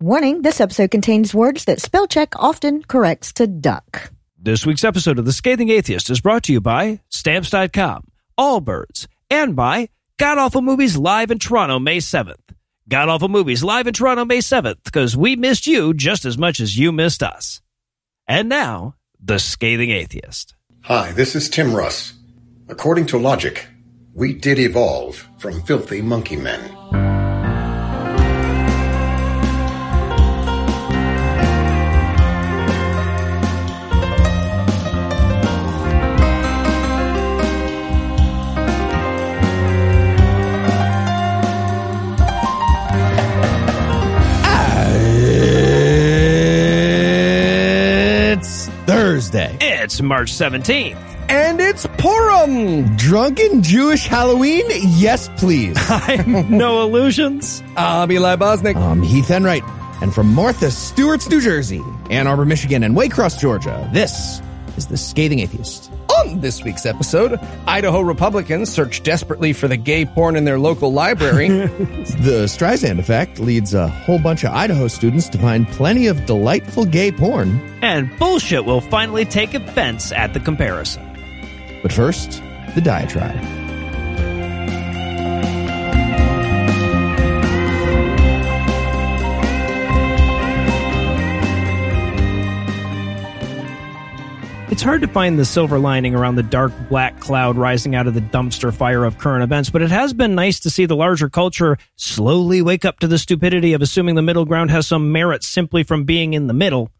Warning this episode contains words that spell check often corrects to duck. This week's episode of The Scathing Atheist is brought to you by Stamps.com, Allbirds, and by God Awful Movies live in Toronto May 7th. God Awful Movies live in Toronto May 7th because we missed you just as much as you missed us. And now, The Scathing Atheist. Hi, this is Tim Russ. According to logic, we did evolve from filthy monkey men. March 17th. And it's Purim! Drunken Jewish Halloween? Yes, please. I'm Noah Lugeons. I'm Eli Bosnick. I'm Heath Enright. And from Martha Stewart's New Jersey, Ann Arbor, Michigan, and Waycross, Georgia, this is The Scathing Atheist. On this week's episode, Idaho Republicans search desperately for the gay porn in their local library. The Streisand effect leads a whole bunch of Idaho students to find plenty of delightful gay porn. And bullshit will finally take offense at the comparison. But first, the diatribe. It's hard to find the silver lining around the dark black cloud rising out of the dumpster fire of current events, but it has been nice to see the larger culture slowly wake up to the stupidity of assuming the middle ground has some merit simply from being in the middle.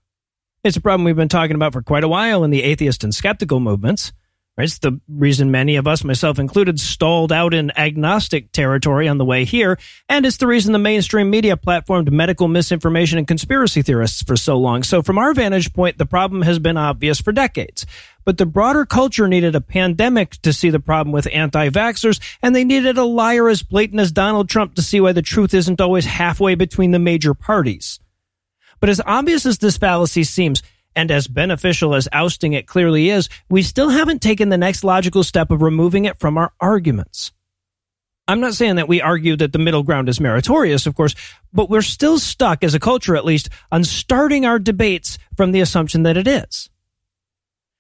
It's a problem we've been talking about for quite a while in the atheist and skeptical movements. It's the reason many of us, myself included, stalled out in agnostic territory on the way here, and it's the reason the mainstream media platformed medical misinformation and conspiracy theorists for so long. So, from our vantage point, the problem has been obvious for decades. But the broader culture needed a pandemic to see the problem with anti vaxxers, and they needed a liar as blatant as Donald Trump to see why the truth isn't always halfway between the major parties. But as obvious as this fallacy seems, and as beneficial as ousting it clearly is, we still haven't taken the next logical step of removing it from our arguments. I'm not saying that we argue that the middle ground is meritorious, of course, but we're still stuck, as a culture at least, on starting our debates from the assumption that it is.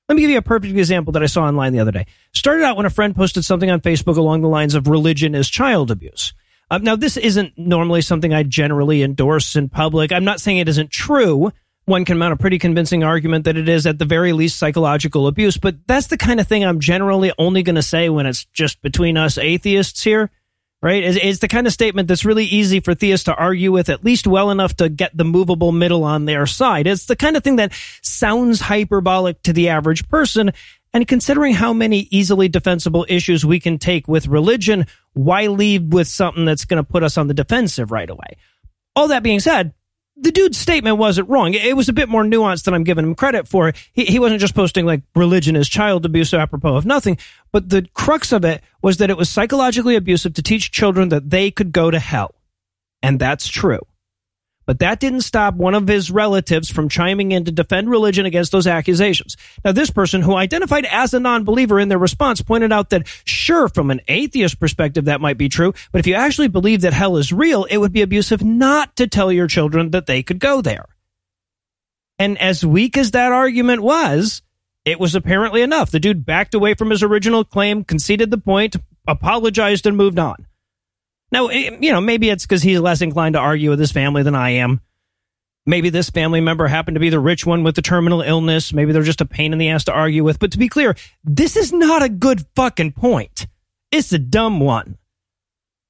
Let me give you a perfect example that I saw online the other day. Started out when a friend posted something on Facebook along the lines of religion is child abuse. Um, now, this isn't normally something I generally endorse in public. I'm not saying it isn't true one can mount a pretty convincing argument that it is at the very least psychological abuse, but that's the kind of thing I'm generally only going to say when it's just between us atheists here, right? It's, it's, the kind of statement that's really easy for theists to argue with at least well enough to get the movable middle on their side. It's the kind of thing that sounds hyperbolic to the average person. And considering how many easily defensible issues we can take with religion, why lead with something that's going to put us on the defensive right away? All that being said, the dude's statement wasn't wrong. It was a bit more nuanced than I'm giving him credit for. He, he wasn't just posting like religion is child abuse apropos of nothing, but the crux of it was that it was psychologically abusive to teach children that they could go to hell. And that's true. But that didn't stop one of his relatives from chiming in to defend religion against those accusations. Now, this person, who identified as a non believer in their response, pointed out that, sure, from an atheist perspective, that might be true, but if you actually believe that hell is real, it would be abusive not to tell your children that they could go there. And as weak as that argument was, it was apparently enough. The dude backed away from his original claim, conceded the point, apologized, and moved on. Now, eh, you know, maybe it's because he's less inclined to argue with his family than I am. Maybe this family member happened to be the rich one with the terminal illness. Maybe they're just a pain in the ass to argue with. But to be clear, this is not a good fucking point. It's a dumb one.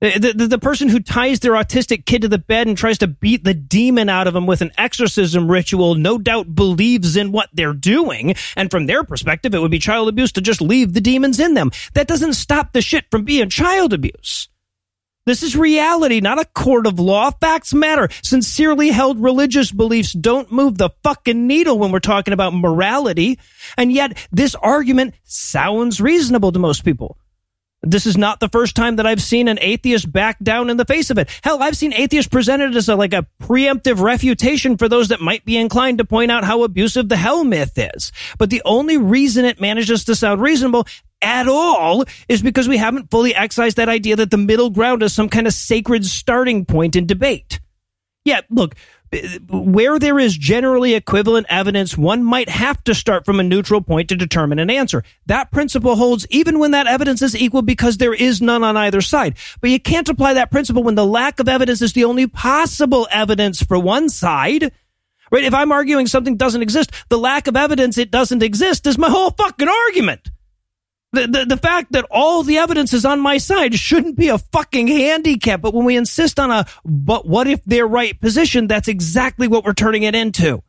Eh, the, the, the, person who ties their autistic kid to the bed and tries to beat the demon out of him with an exorcism ritual no doubt believes in what they're doing. And from their perspective, it would be child abuse to just leave the demons in them. That doesn't stop the shit from being child abuse. This is reality, not a court of law. Facts matter. Sincerely held religious beliefs don't move the fucking needle when we're talking about morality. And yet, this argument sounds reasonable to most people. This is not the first time that I've seen an atheist back down in the face of it. Hell, I've seen atheists presented as a, like a preemptive refutation for those that might be inclined to point out how abusive the hell myth is. But the only reason it manages to sound reasonable at all is because we haven't fully excised that idea that the middle ground is some kind of sacred starting point in debate. Yeah, look, where there is generally equivalent evidence, one might have to start from a neutral point to determine an answer. That principle holds even when that evidence is equal because there is none on either side. But you can't apply that principle when the lack of evidence is the only possible evidence for one side. Right? If I'm arguing something doesn't exist, the lack of evidence it doesn't exist is my whole fucking argument. The, the, the fact that all the evidence is on my side shouldn't be a fucking handicap. But when we insist on a, but what if they're right position, that's exactly what we're turning it into.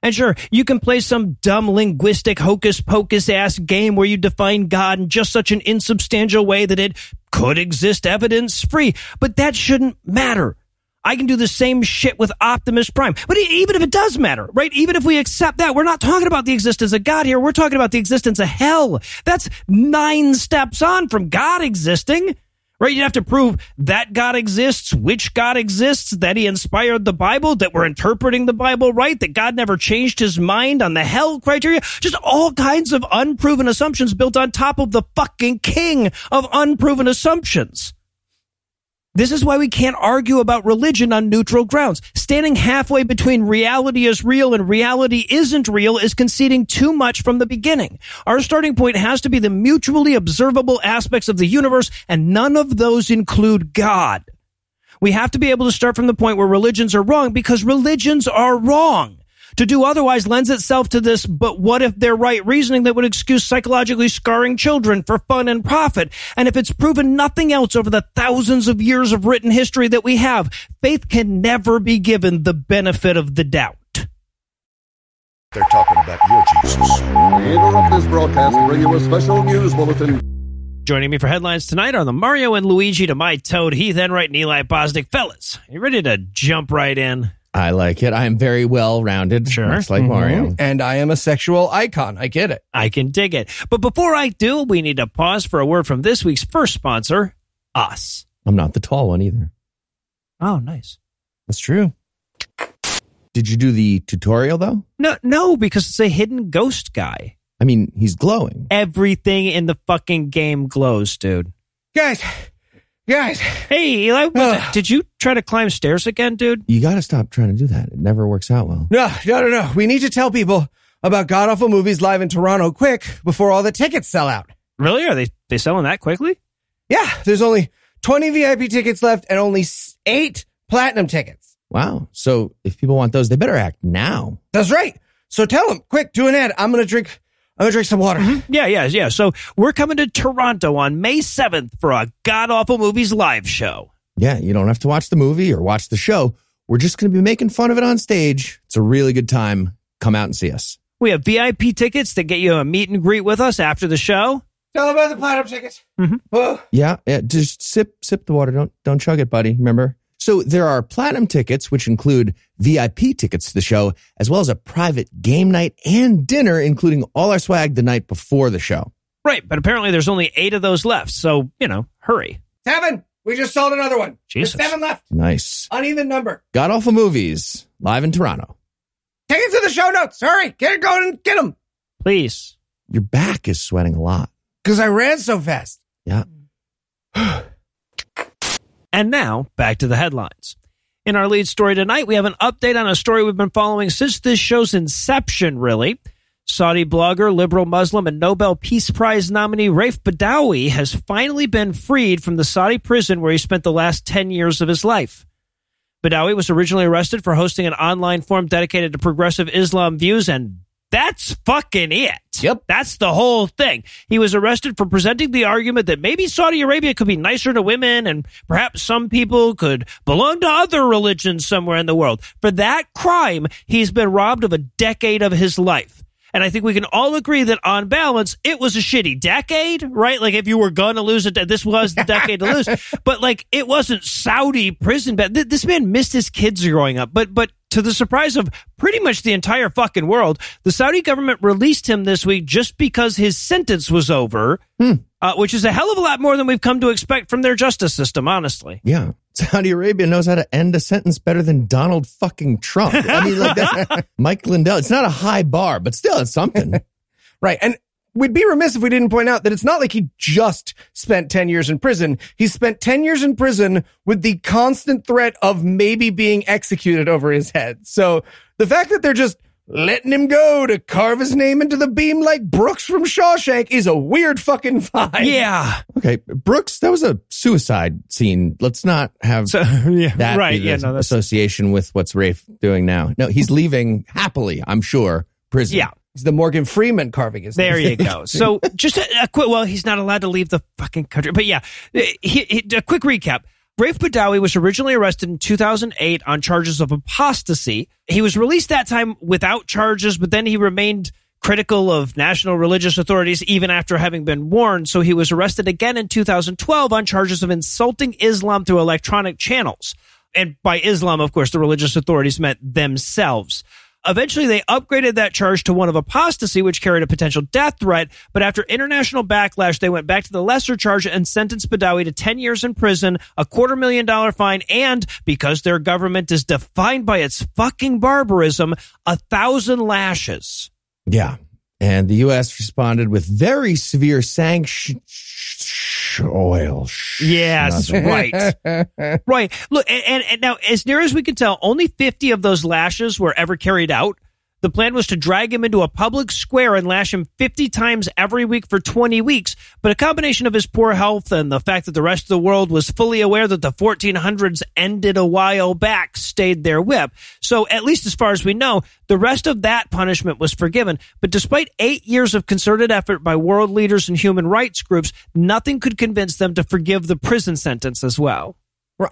And sure, you can play some dumb linguistic hocus pocus ass game where you define God in just such an insubstantial way that it could exist evidence free, but that shouldn't matter. I can do the same shit with Optimus Prime. But even if it does matter, right? Even if we accept that, we're not talking about the existence of God here. We're talking about the existence of hell. That's nine steps on from God existing. Right? You have to prove that God exists, which God exists, that he inspired the Bible, that we're interpreting the Bible right, that God never changed his mind on the hell criteria. Just all kinds of unproven assumptions built on top of the fucking king of unproven assumptions. This is why we can't argue about religion on neutral grounds. Standing halfway between reality is real and reality isn't real is conceding too much from the beginning. Our starting point has to be the mutually observable aspects of the universe, and none of those include God. We have to be able to start from the point where religions are wrong because religions are wrong. To do otherwise lends itself to this, but what if they're right reasoning that would excuse psychologically scarring children for fun and profit? And if it's proven nothing else over the thousands of years of written history that we have, faith can never be given the benefit of the doubt. They're talking about your Jesus. We interrupt this broadcast to bring you a special news bulletin. Joining me for headlines tonight are the Mario and Luigi to my Toad, Heath Enright, and Eli Bosnick. Fellas, you ready to jump right in? I like it. I am very well rounded. Sure. Much like mm-hmm. Mario. And I am a sexual icon. I get it. I can dig it. But before I do, we need to pause for a word from this week's first sponsor, us. I'm not the tall one either. Oh, nice. That's true. Did you do the tutorial though? No, no, because it's a hidden ghost guy. I mean, he's glowing. Everything in the fucking game glows, dude. Guys, guys. Hey, Eli, what did you try to climb stairs again, dude? You got to stop trying to do that. It never works out well. No, no, no, no. We need to tell people about God Awful Movies live in Toronto quick before all the tickets sell out. Really? Are they they selling that quickly? Yeah, there's only 20 VIP tickets left and only eight platinum tickets. Wow. So if people want those, they better act now. That's right. So tell them, quick, do an ad. I'm gonna drink. I'm gonna drink some water. Mm-hmm. Yeah, yeah, yeah. So we're coming to Toronto on May 7th for a God Awful Movies live show. Yeah, you don't have to watch the movie or watch the show. We're just going to be making fun of it on stage. It's a really good time. Come out and see us. We have VIP tickets that get you a meet and greet with us after the show. Tell them about the platinum tickets. Mm-hmm. Oh, Yeah, yeah, just sip sip the water. Don't don't chug it, buddy. Remember? So there are platinum tickets, which include VIP tickets to the show, as well as a private game night and dinner, including all our swag the night before the show. Right, but apparently there's only eight of those left. So, you know, hurry. seven. We just sold another one. Jesus. There's seven left. Nice. Uneven number. God Awful Movies live in Toronto. Take it to the show notes. Hurry, get it going and get them. Please. Your back is sweating a lot. Because I ran so fast. Yeah. And now, back to the headlines. In our lead story tonight, we have an update on a story we've been following since this show's inception, really. Saudi blogger, liberal Muslim, and Nobel Peace Prize nominee Raif Badawi has finally been freed from the Saudi prison where he spent the last 10 years of his life. Badawi was originally arrested for hosting an online forum dedicated to progressive Islam views, and that's fucking it. Yep. That's the whole thing. He was arrested for presenting the argument that maybe Saudi Arabia could be nicer to women and perhaps some people could belong to other religions somewhere in the world. For that crime, he's been robbed of a decade of his life. And I think we can all agree that on balance, it was a shitty decade, right? Like if you were going to lose it, this was the decade to lose. But like it wasn't Saudi prison. But th- this man missed his kids growing up. But but to the surprise of pretty much the entire fucking world, the Saudi government released him this week just because his sentence was over, hmm. Uh, which is a hell of a lot more than we've come to expect from their justice system, honestly. Yeah. Saudi Arabia knows how to end a sentence better than Donald fucking Trump. I mean, like that. Mike Lindell. It's not a high bar, but still, it's something. Right. And we'd be remiss if we didn't point out that it's not like he just spent 10 years in prison. He spent 10 years in prison with the constant threat of maybe being executed over his head. So the fact that they're just letting him go to carve his name into the beam like Brooks from Shawshank is a weird fucking vibe. Yeah. Okay, Brooks, that was a suicide scene. Let's not have So yeah, that right. Yeah, no, association with what's Raif doing now. No, he's leaving happily, I'm sure. Prison. yeah. It's the Morgan Freeman carving his There name. you go. So just a, a quick. Well, he's not allowed to leave the fucking country. But yeah, he, he, a quick recap. Raif Badawi was originally arrested in 2008 on charges of apostasy. He was released that time without charges, but then he remained critical of national religious authorities even after having been warned. So he was arrested again in 2012 on charges of insulting Islam through electronic channels. And by Islam, of course, the religious authorities meant themselves. Eventually, they upgraded that charge to one of apostasy, which carried a potential death threat. But after international backlash, they went back to the lesser charge and sentenced Badawi to 10 years in prison, a quarter million dollar fine, and because their government is defined by its fucking barbarism, a thousand lashes. Yeah. And the U.S. responded with very severe sanctions. Oil. Yes, Nothing. right. right. Look, and, and, and now, as near as we can tell, only 50 of those lashes were ever carried out. The plan was to drag him into a public square and lash him 50 times every week for 20 weeks. But a combination of his poor health and the fact that the rest of the world was fully aware that the 1400s ended a while back stayed their whip. So, at least as far as we know, the rest of that punishment was forgiven. But despite eight years of concerted effort by world leaders and human rights groups, nothing could convince them to forgive the prison sentence as well.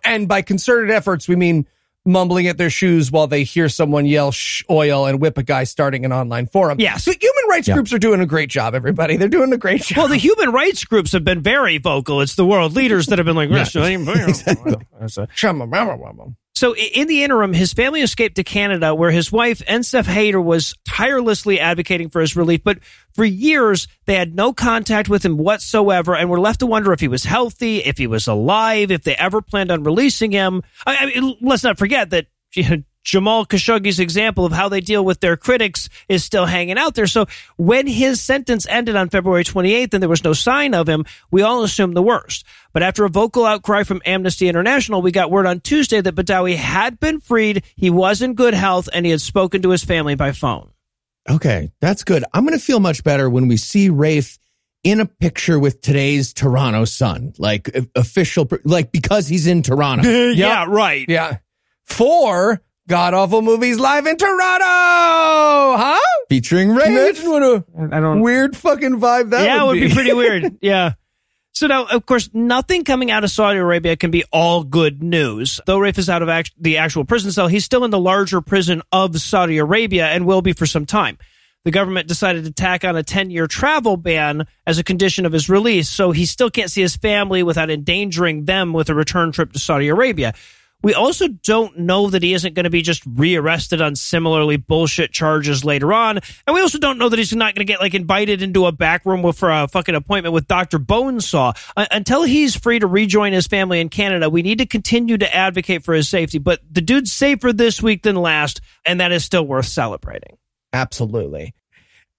And by concerted efforts, we mean mumbling at their shoes while they hear someone yell shh oil and whip a guy starting an online forum. Yes. So human rights Yeah. groups are doing a great job, everybody. They're doing a great job. Well, the human rights groups have been very vocal. It's the world leaders that have been like, So in the interim, his family escaped to Canada where his wife, Ensaf Haidar, was tirelessly advocating for his relief. But for years, they had no contact with him whatsoever and were left to wonder if he was healthy, if he was alive, if they ever planned on releasing him. I, I mean, let's not forget that Jamal Khashoggi's example of how they deal with their critics is still hanging out there. So when his sentence ended on February 28th and there was no sign of him, we all assumed the worst. But after a vocal outcry from Amnesty International, we got word on Tuesday that Badawi had been freed, he was in good health, and he had spoken to his family by phone. Okay, that's good. I'm going to feel much better when we see Raif in a picture with today's Toronto Sun, like uh, official, like because he's in Toronto. Yeah, right. yeah. Four god awful movies live in Toronto, huh? featuring Raif. Imagine what a I don't weird fucking vibe that yeah, would it would be pretty weird. Yeah. So now, of course, nothing coming out of Saudi Arabia can be all good news. Though Raif is out of act- the actual prison cell, he's still in the larger prison of Saudi Arabia and will be for some time. The government decided to tack on a 10 year travel ban as a condition of his release, so he still can't see his family without endangering them with a return trip to Saudi Arabia. We also don't know that he isn't going to be just rearrested on similarly bullshit charges later on. And we also don't know that he's not going to get like invited into a back room for a fucking appointment with Dr. Bonesaw. Uh, until he's free to rejoin his family in Canada, we need to continue to advocate for his safety. But the dude's safer this week than last, and that is still worth celebrating. Absolutely.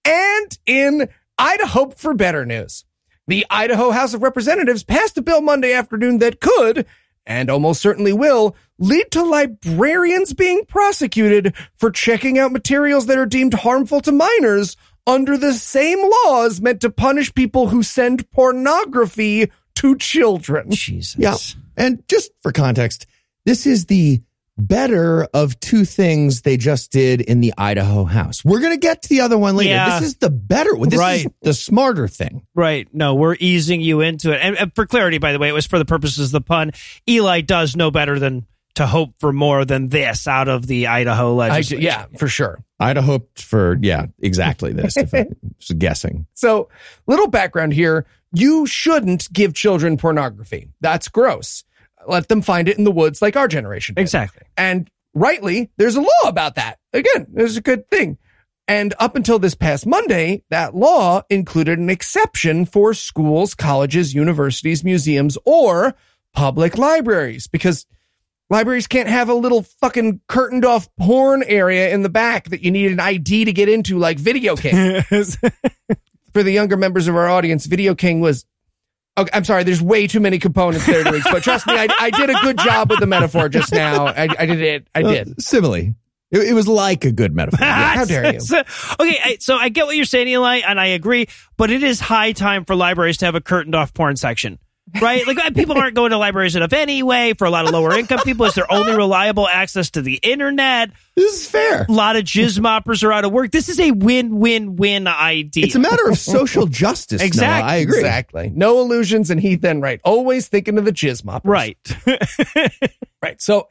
And in Idaho for better news, the Idaho House of Representatives passed a bill Monday afternoon that could, and almost certainly will, lead to librarians being prosecuted for checking out materials that are deemed harmful to minors under the same laws meant to punish people who send pornography to children. Jesus. Yeah. And just for context, this is the better of two things they just did in the Idaho House. We're going to get to the other one later. Yeah. This is the better one. This is the smarter thing. Right. No, we're easing you into it. And, and for clarity, by the way, it was for the purposes of the pun. Eli does know better than to hope for more than this out of the Idaho I, legislature. yeah, for sure. I'd have hoped for, yeah, exactly this if I was guessing. So, little background here. You shouldn't give children pornography. That's gross. Let them find it in the woods like our generation did. Exactly. And rightly, there's a law about that. Again, there's a good thing. And up until this past Monday, that law included an exception for schools, colleges, universities, museums, or public libraries because libraries can't have a little fucking curtained off porn area in the back that you need an ID to get into like video King. for the younger members of our audience, Video King was. Okay, I'm sorry. There's way too many components there to but trust me, I, I did a good job with the metaphor just now. I, I did it. I did. Uh, simile. It, it was like a good metaphor. How dare you? So- okay, I- so I get what you're saying, Eli, and I agree, but it is high time for libraries to have a curtained off porn section. Right? Like uh, people aren't going to libraries enough anyway. For a lot of lower income people, it's their only reliable access to the internet. This is fair. A lot of jizz moppers are out of work. This is a win-win-win idea. It's a matter of social justice. Noah. Exactly. I agree. Exactly. Noah Lugeons and Heath Enright. Always thinking of the jizz moppers. right. Right. So,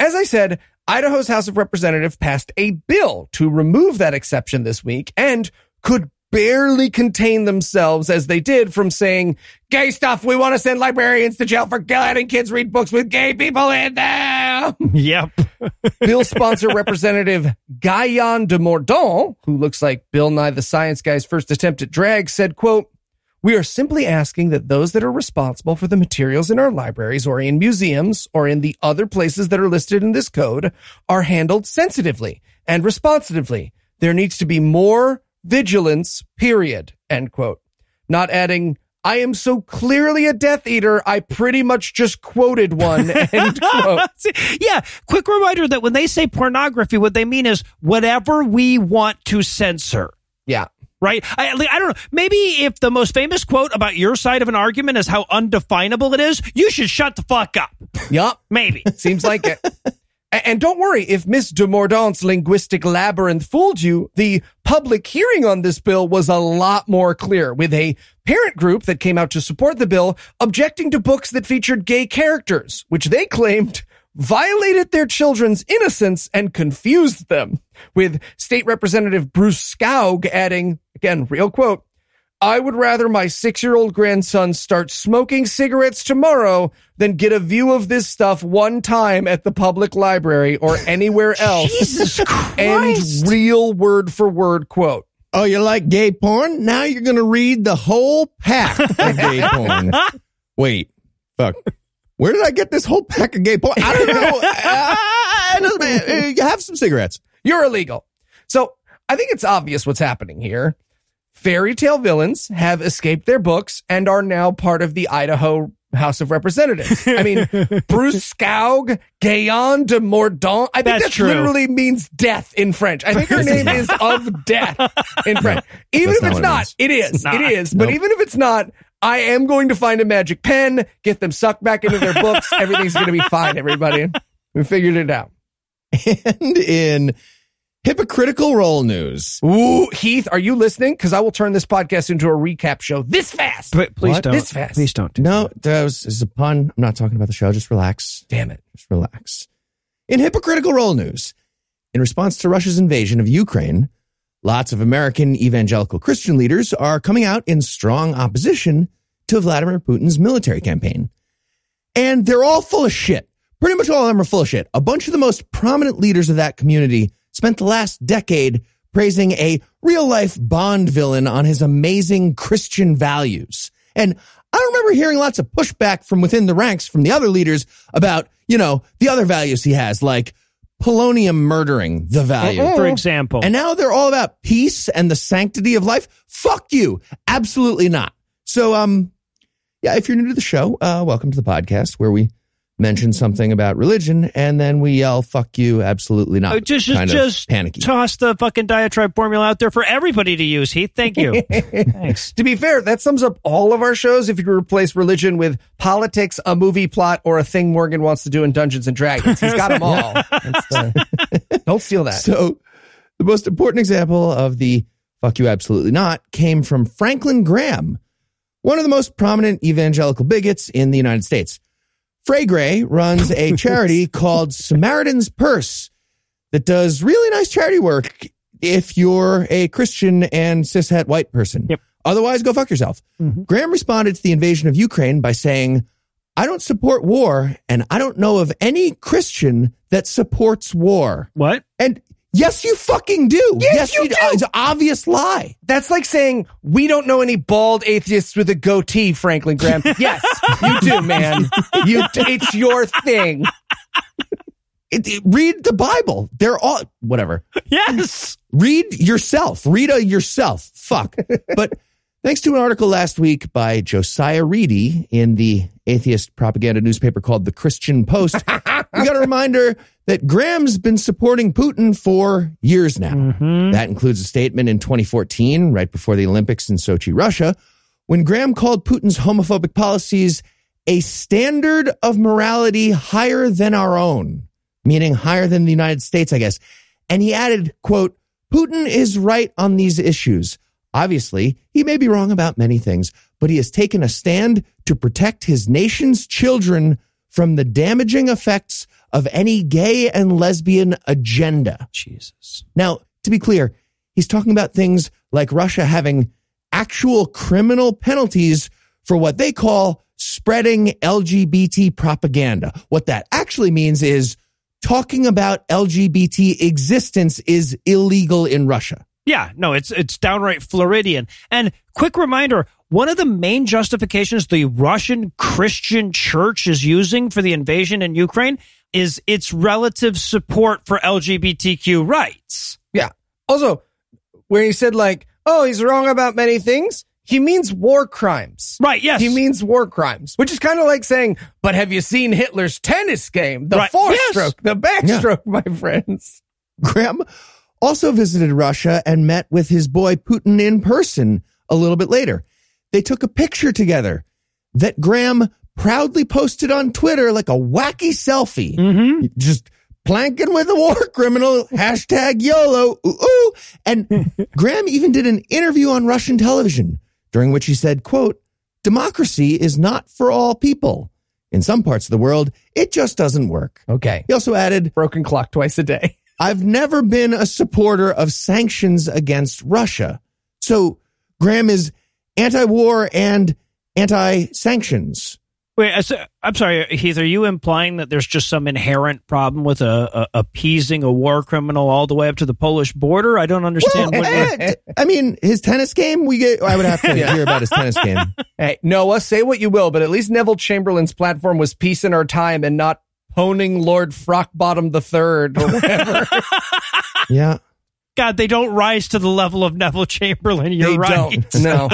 as I said, Idaho's House of Representatives passed a bill to remove that exception this week and could barely contain themselves as they did from saying, gay stuff, we want to send librarians to jail for letting kids read books with gay people in them. yep. bill sponsor Representative Gayann DeMordaunt, who looks like Bill Nye the Science Guy's first attempt at drag, said, quote, we are simply asking that those that are responsible for the materials in our libraries or in museums or in the other places that are listed in this code are handled sensitively and responsively. There needs to be more vigilance, period. End quote. Not adding, I am so clearly a Death Eater, I pretty much just quoted one. End quote. yeah. Quick reminder that when they say pornography, what they mean is whatever we want to censor. Yeah. Right? I, I don't know. Maybe if the most famous quote about your side of an argument is how undefinable it is, you should shut the fuck up. Yup. Maybe. Seems like it. And don't worry, if Miss de Mordaunt's linguistic labyrinth fooled you, the public hearing on this bill was a lot more clear, with a parent group that came out to support the bill objecting to books that featured gay characters, which they claimed violated their children's innocence and confused them, with State Representative Bruce Skaug adding, again, real quote, I would rather my six year old grandson start smoking cigarettes tomorrow than get a view of this stuff one time at the public library or anywhere else. Jesus Christ. real word for word quote. Oh, you like gay porn? Now you're going to read the whole pack of gay porn. Wait, fuck. Where did I get this whole pack of gay porn? I don't know. Matter. Uh, have some cigarettes. You're illegal. So I think it's obvious what's happening here. Fairy tale villains have escaped their books and are now part of the Idaho House of Representatives. I mean, Bruce Skaug, Gayann DeMordaunt. I think That's that true. literally means death in French. I think her name is of death in French. Even if it's not it means. it is. not. It is. But Nope. even if it's not, I am going to find a magic pen, get them sucked back into their books. Everything's going to be fine, everybody. We figured it out. And in hypocritical role news. Ooh, Heath, are you listening? Because I will turn this podcast into a recap show this fast. But please What? don't. This fast. Please don't. do No, that was this is a pun. I'm not talking about the show. Just relax. Damn it. Just relax. In hypocritical role news, in response to Russia's invasion of Ukraine, lots of American evangelical Christian leaders are coming out in strong opposition to Vladimir Putin's military campaign. And they're all full of shit. Pretty much all of them are full of shit. A bunch of the most prominent leaders of that community spent the last decade praising a real life Bond villain on his amazing Christian values. And I remember hearing lots of pushback from within the ranks from the other leaders about, you know, the other values he has, like polonium murdering the value. For example. And now they're all about peace and the sanctity of life. Fuck you. Absolutely not. So, um, yeah, if you're new to the show, uh, welcome to the podcast where we mention something about religion and then we yell, fuck you. Absolutely not. Uh, just just, of just panicky. toss the fucking diatribe formula out there for everybody to use, Heath. Thank you. Thanks. To be fair, that sums up all of our shows if you replace religion with politics, a movie plot, or a thing Morgan wants to do in Dungeons and Dragons. He's got them all. That's the- don't steal that. So, the most important example of the fuck you absolutely not came from Franklin Graham, one of the most prominent evangelical bigots in the United States. Frey Gray runs a charity called Samaritan's Purse that does really nice charity work if you're a Christian and cishet white person. Yep. Otherwise, go fuck yourself. Mm-hmm. Graham responded to the invasion of Ukraine by saying, I don't support war, and I don't know of any Christian that supports war. What? And yes, you fucking do. Yes, you do. uh, It's an obvious lie. That's like saying we don't know any bald atheists with a goatee, Franklin Graham. Yes, you do, man. You, it's your thing. It- it- read the Bible. They're all whatever. Yes. Read yourself. Read a yourself. Fuck. but Thanks to an article last week by Josiah Reedy in the atheist propaganda newspaper called The Christian Post, we got a reminder that Graham's been supporting Putin for years now. Mm-hmm. That includes a statement in 2014, right before the Olympics in Sochi, Russia, when Graham called Putin's homophobic policies a standard of morality higher than our own, meaning higher than the United States, I guess. And he added, quote, Putin is right on these issues. Obviously, he may be wrong about many things, but he has taken a stand to protect his nation's children from the damaging effects of any gay and lesbian agenda. Jesus. Now, to be clear, he's talking about things like Russia having actual criminal penalties for what they call spreading LGBT propaganda. What that actually means is talking about LGBT existence is illegal in Russia. Yeah, no, it's it's downright Floridian. And quick reminder, one of the main justifications the Russian Christian church is using for the invasion in Ukraine is its relative support for LGBTQ rights. Yeah. Also, where he said like, "Oh, he's wrong about many things," he means war crimes. Right, yes. He means war crimes, which is kind of like saying, "But have you seen Hitler's tennis game? The Right. four Yes. stroke, the backstroke, my friends." Graham also visited Russia and met with his boy Putin in person a little bit later. They took a picture together that Graham proudly posted on Twitter like a wacky selfie. Mm-hmm. Just planking with a war criminal, hashtag YOLO, ooh, ooh. And Graham even did an interview on Russian television during which he said, quote, democracy is not for all people. In some parts of the world, it just doesn't work. Okay. He also added, Broken clock twice a day. I've never been a supporter of sanctions against Russia. So Graham is anti-war and anti-sanctions. Wait, I'm sorry, Heath. Are you implying that there's just some inherent problem with a, a appeasing a war criminal all the way up to the Polish border? I don't understand. Well, what eh, I mean, his tennis game, we get, I would have to hear about his tennis game. Hey, Noah, say what you will, but at least Neville Chamberlain's platform was peace in our time and not honing Lord Frockbottom the Third or whatever. Yeah. God, they don't rise to the level of Neville Chamberlain. You're they right. don't. No.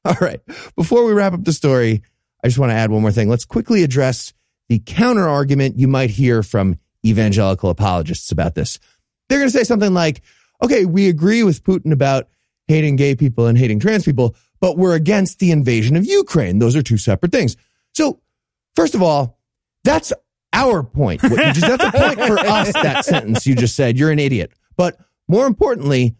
All right. Before we wrap up the story, I just want to add one more thing. Let's quickly address the counter argument you might hear from evangelical apologists about this. They're going to say something like, okay, we agree with Putin about hating gay people and hating trans people, but we're against the invasion of Ukraine. Those are two separate things. So, first of all, that's our point. Just, that's a point for us, that sentence you just said. You're an idiot. But more importantly,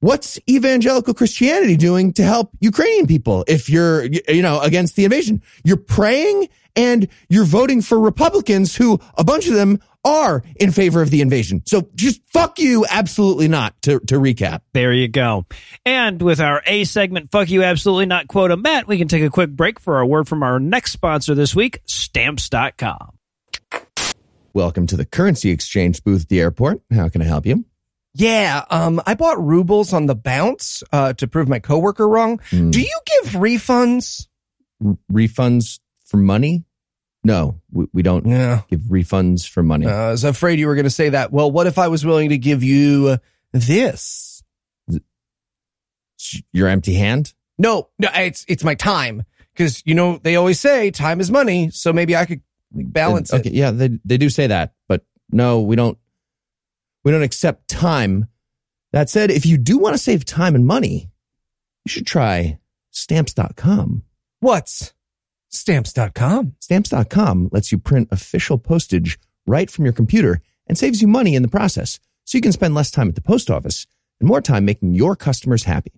what's evangelical Christianity doing to help Ukrainian people if you're, you know, against the invasion? You're praying and you're voting for Republicans who a bunch of them are in favor of the invasion. So just fuck you. Absolutely not to, to recap. There you go. And with our A segment, fuck you, absolutely not quote quota met, we can take a quick break for a word from our next sponsor this week, stamps.com. Welcome to the currency exchange booth at the airport. How can I help you? Yeah, um, I bought rubles on the bounce uh, to prove my coworker wrong. Hmm. Do you give refunds? R- refunds for money? No, we, we don't Yeah. give refunds for money. Uh, I was afraid you were going to say that. Well, what if I was willing to give you this? Your empty hand? No, no, it's it's my time because you know they always say time is money, so maybe I could balance okay, it. yeah, they they do say that, but no, we don't we don't accept time. That said, if you do want to save time and money, you should try stamps.com. What's stamps.com? Stamps.com lets you print official postage right from your computer and saves you money in the process. So you can spend less time at the post office and more time making your customers happy.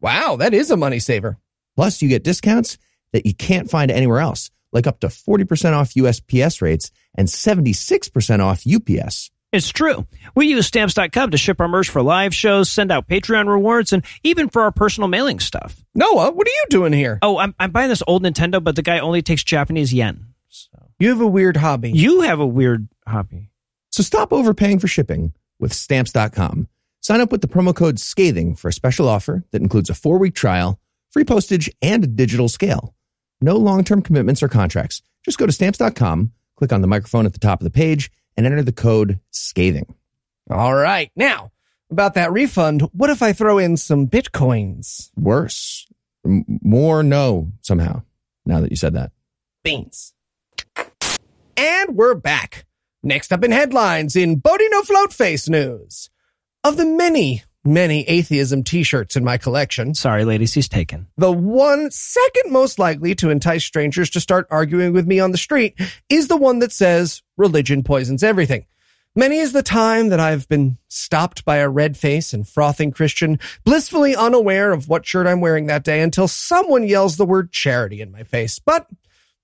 Wow, that is a money saver. Plus, you get discounts that you can't find anywhere else, like up to 40% off USPS rates and 76% off UPS. It's true. We use stamps.com to ship our merch for live shows, send out Patreon rewards, and even for our personal mailing stuff. Noah, what are you doing here? Oh, I'm, I'm buying this old Nintendo, but the guy only takes Japanese yen. So You have a weird hobby. you have a weird hobby. So stop overpaying for shipping with stamps.com. Sign up with the promo code SCATHING for a special offer that includes a four week trial, free postage, and a digital scale. No long term commitments or contracts. Just go to stamps.com, click on the microphone at the top of the page, and enter the code SCATHING. All right. Now, About that refund, what if I throw in some bitcoins? Worse. M- more no, somehow, now that you said that. Beans. And we're back. Next up in headlines in Bodie No Float Face news. Of the many, many atheism t-shirts in my collection, Sorry, ladies, he's taken. the one second most likely to entice strangers to start arguing with me on the street is the one that says religion poisons everything. Many is the time that I've been stopped by a red face and frothing Christian, blissfully unaware of what shirt I'm wearing that day until someone yells the word charity in my face. But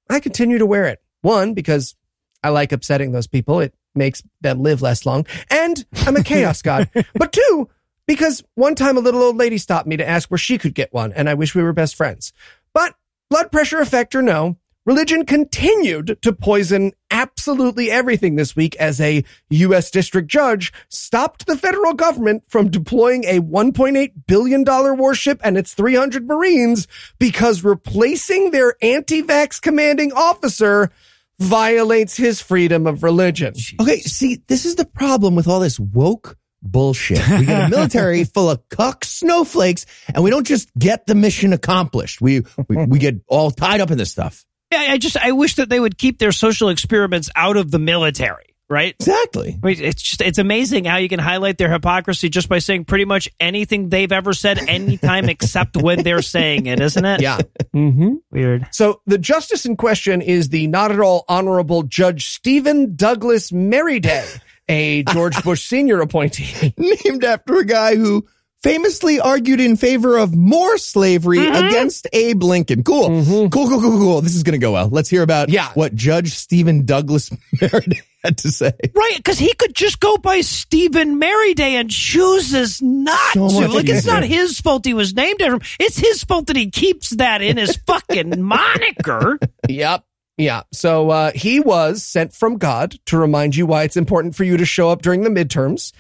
I continue to wear it. One, because I like upsetting those people. It makes them live less long. And I'm a chaos god. But two, because one time a little old lady stopped me to ask where she could get one, and I wish we were best friends. But blood pressure effect or no, religion continued to poison absolutely everything this week as a U.S. district judge stopped the federal government from deploying a $1.8 billion warship and its 300 Marines because replacing their anti-vax commanding officer violates his freedom of religion. Okay, see, this is the problem with all this woke bullshit. We get a military full of cuck snowflakes, and we don't just get the mission accomplished. We we, we get all tied up in this stuff. Yeah, I just I wish that they would keep their social experiments out of the military, right? Exactly. I mean, it's just it's amazing how you can highlight their hypocrisy just by saying pretty much anything they've ever said anytime except when they're saying it, isn't it? Yeah. Mm-hmm. Weird. So the justice in question is the not at all honorable Judge Stephen Douglas Merryday, a George Bush Senior appointee. Named after a guy who famously argued in favor of more slavery mm-hmm. against Abe Lincoln. Cool. Mm-hmm. Cool, cool, cool, cool. This is going to go well. Let's hear about Yeah. what Judge Stephen Douglas Merryday had to say. Right, because he could just go by Stephen Merryday and chooses not So to. Like, it's not his fault he was named after him. It's his fault that he keeps that in his fucking moniker. yep. Yeah. So uh, he was sent from God to remind you why it's important for you to show up during the midterms,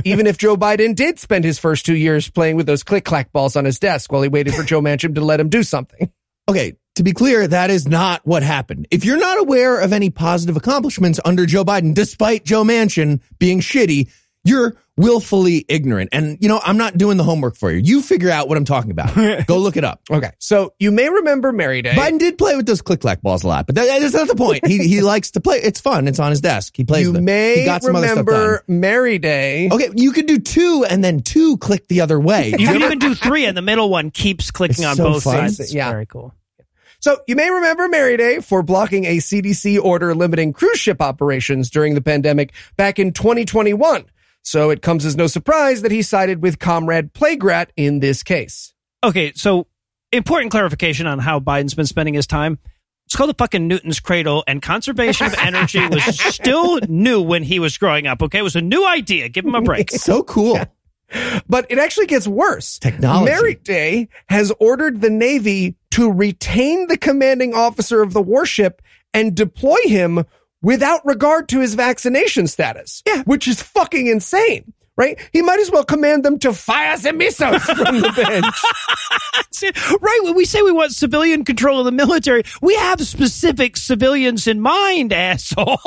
even if Joe Biden did spend his first two years playing with those click clack balls on his desk while he waited for Joe Manchin to let him do something. Okay, to be clear, that is not what happened. If you're not aware of any positive accomplishments under Joe Biden, despite Joe Manchin being shitty, you're willfully ignorant. And, you know, I'm not doing the homework for you. You figure out what I'm talking about. Go look it up. Okay. So you may remember Merryday. Biden did play with those click clack balls a lot, but that, that's not the point. He he likes to play. It's fun. It's on his desk. He plays you them. may he got some other stuff remember Merryday. Okay, you could do two and then two click the other way. You can even do three, and the middle one keeps clicking It's on so both fun. sides. It's Yeah. very cool. So you may remember Merryday for blocking a CDC order limiting cruise ship operations during the pandemic back in 2021. So it comes as no surprise that he sided with Comrade Playgrat in this case. Okay, so important clarification on how Biden's been spending his time. It's called the fucking Newton's Cradle, and conservation of energy was still new when he was growing up. Okay, it was a new idea. Give him a break. It's so cool. But it actually gets worse. Technology. day has ordered the Navy to retain the commanding officer of the warship and deploy him without regard to his vaccination status. Yeah. Which is fucking insane. Right? He might as well command them to fire some missiles from the bench. right when we say we want civilian control of the military, we have specific civilians in mind, asshole.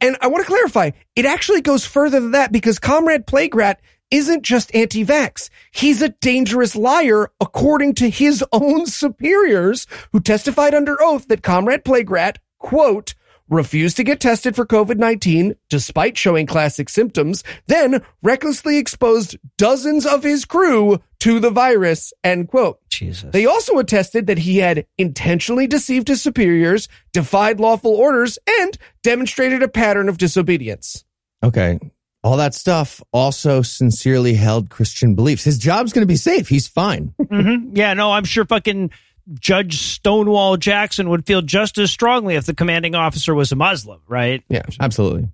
And I want to clarify, it actually goes further than that because Comrade Playgrat isn't just anti-vax. He's a dangerous liar according to his own superiors who testified under oath that Comrade Playgrat, quote, refused to get tested for COVID-19 despite showing classic symptoms, then recklessly exposed dozens of his crew to the virus, end quote. Jesus. They also attested that he had intentionally deceived his superiors, defied lawful orders, and demonstrated a pattern of disobedience. Okay. All that stuff also sincerely held Christian beliefs. His job's going to be safe. He's fine. Mhm. Yeah, no, I'm sure fucking Judge Stonewall Jackson would feel just as strongly if the commanding officer was a Muslim, right? Yeah, absolutely.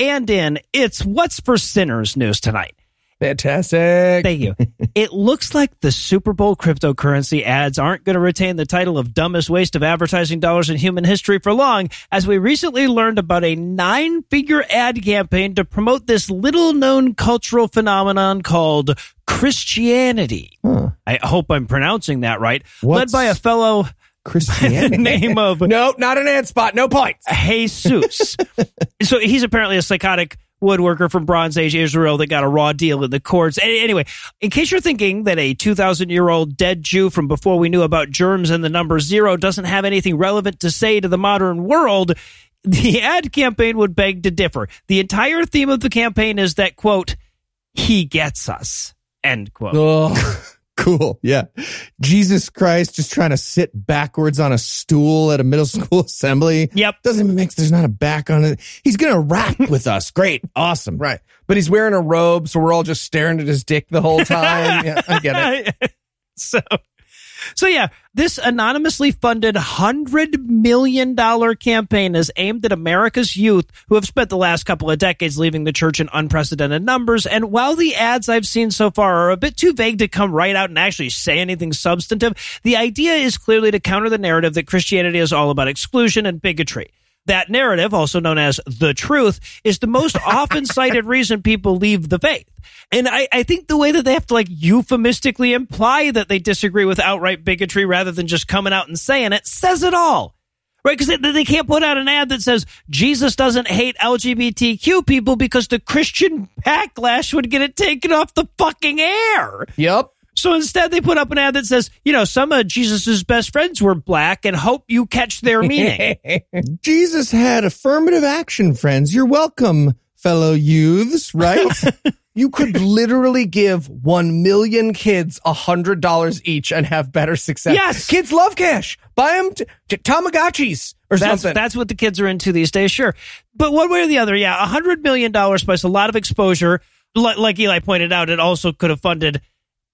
And in it's What's for Sinners news tonight. Fantastic. Thank you. it looks like the Super Bowl cryptocurrency ads aren't going to retain the title of dumbest waste of advertising dollars in human history for long, as we recently learned about a nine figure ad campaign to promote this little known cultural phenomenon called Christianity. Hmm. I hope I'm pronouncing that right. What's- Led by a fellow by the Christianity. name of No, not an ad spot. No points. Jesus. so he's apparently a psychotic woodworker from Bronze Age Israel that got a raw deal in the courts. Anyway, in case you're thinking that a 2,000 year old dead Jew from before we knew about germs and the number zero doesn't have anything relevant to say to the modern world, the ad campaign would beg to differ. The entire theme of the campaign is that, quote, he gets us, end quote. Ugh. Cool. Yeah. Jesus Christ just trying to sit backwards on a stool at a middle school assembly. Yep. Doesn't even make there's not a back on it. He's gonna rap with us. Great. Awesome. Right. But he's wearing a robe, so we're all just staring at his dick the whole time. yeah, I get it. so, so yeah, this anonymously funded hundred million dollar campaign is aimed at America's youth who have spent the last couple of decades leaving the church in unprecedented numbers. And while the ads I've seen so far are a bit too vague to come right out and actually say anything substantive, the idea is clearly to counter the narrative that Christianity is all about exclusion and bigotry. That narrative, also known as the truth, is the most often cited reason people leave the faith. And I, I think the way that they have to like euphemistically imply that they disagree with outright bigotry rather than just coming out and saying it says it all. Right? Because they, they can't put out an ad that says Jesus doesn't hate LGBTQ people because the Christian backlash would get it taken off the fucking air. Yep. So instead, they put up an ad that says, you know, some of Jesus's best friends were black and hope you catch their meaning. Jesus had affirmative action friends. You're welcome, fellow youths, right? You could literally give 1 million kids $100 each and have better success. Yes. Kids love cash. Buy them t- t- Tamagotchis or that's, something. that's what the kids are into these days, sure. But one way or the other, yeah, a hundred million dollars plus a lot of exposure. Like Eli pointed out, it also could have funded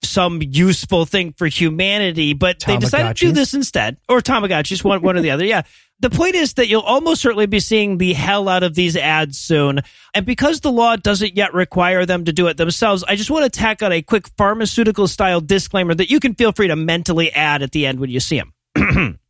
some useful thing for humanity, but they decided to do this instead. Or Tamagotchis, one, one or the other, yeah. The point is that you'll almost certainly be seeing the hell out of these ads soon. And because the law doesn't yet require them to do it themselves, I just want to tack on a quick pharmaceutical style disclaimer that you can feel free to mentally add at the end when you see them.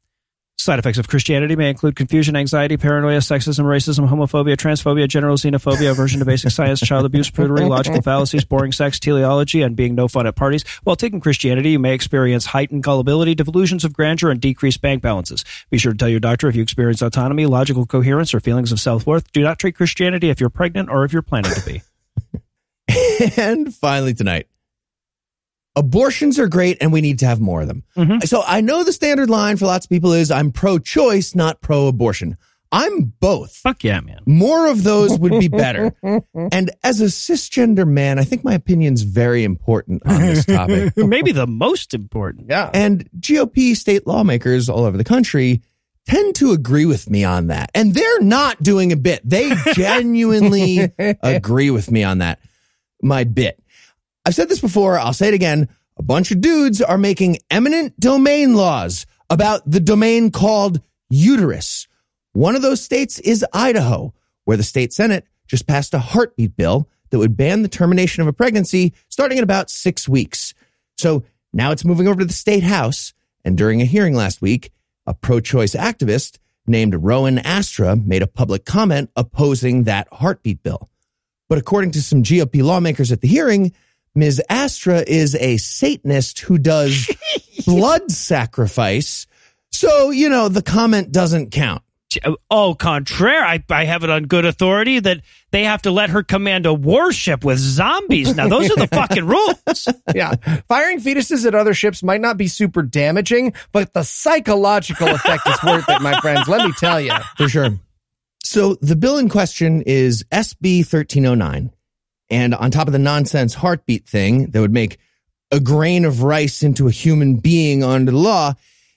Side effects of Christianity may include confusion, anxiety, paranoia, sexism, racism, homophobia, transphobia, general xenophobia, aversion to basic science, child abuse, prudery, logical fallacies, boring sex, teleology, and being no fun at parties. While taking Christianity, you may experience heightened gullibility, delusions of grandeur, and decreased bank balances. Be sure to tell your doctor if you experience autonomy, logical coherence, or feelings of self worth. Do not treat Christianity if you're pregnant or if you're planning to be. and finally tonight, abortions are great and we need to have more of them. Mhm. So I know the standard line for lots of people is I'm pro choice, not pro abortion. I'm both. Fuck yeah, man. More of those would be better. and as a cisgender man, I think my opinion's very important on this topic. Maybe the most important. yeah. And GOP state lawmakers all over the country tend to agree with me on that. And they're not doing a bit. They genuinely agree with me on that. My bit. I've said this before. I'll say it again. A bunch of dudes are making eminent domain laws about the domain called uterus. One of those states is Idaho, where the state Senate just passed a heartbeat bill that would ban the termination of a pregnancy starting in about six weeks. So now it's moving over to the state house. And during a hearing last week, a pro choice activist named Rowan Astra made a public comment opposing that heartbeat bill. But according to some GOP lawmakers at the hearing, Ms. Astra is a Satanist who does blood sacrifice. So, you know, the comment doesn't count. Au contraire, I, I have it on good authority that they have to let her command a warship with zombies. Now, those are the fucking rules. yeah. Firing fetuses at other ships might not be super damaging, but the psychological effect is worth it, my friends. Let me tell you. For sure. So the bill in question is SB 1309. And on top of the nonsense heartbeat thing that would make a grain of rice into a human being under the law,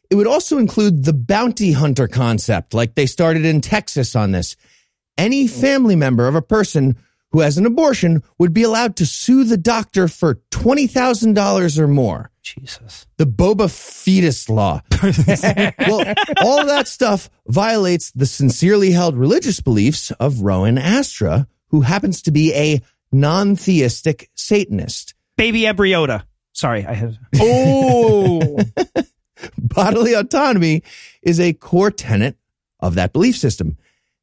it would also include the bounty hunter concept, like they started in Texas on this. Any family member of a person who has an abortion would be allowed to sue the doctor for $20,000 or more Jesus. the Boba Fetus law. well, all that stuff violates the sincerely held religious beliefs of Rowan Astra, who happens to be a non-theistic Satanist. Baby embryota. Sorry, I had. Oh, Bodily autonomy is a core tenet of that belief system.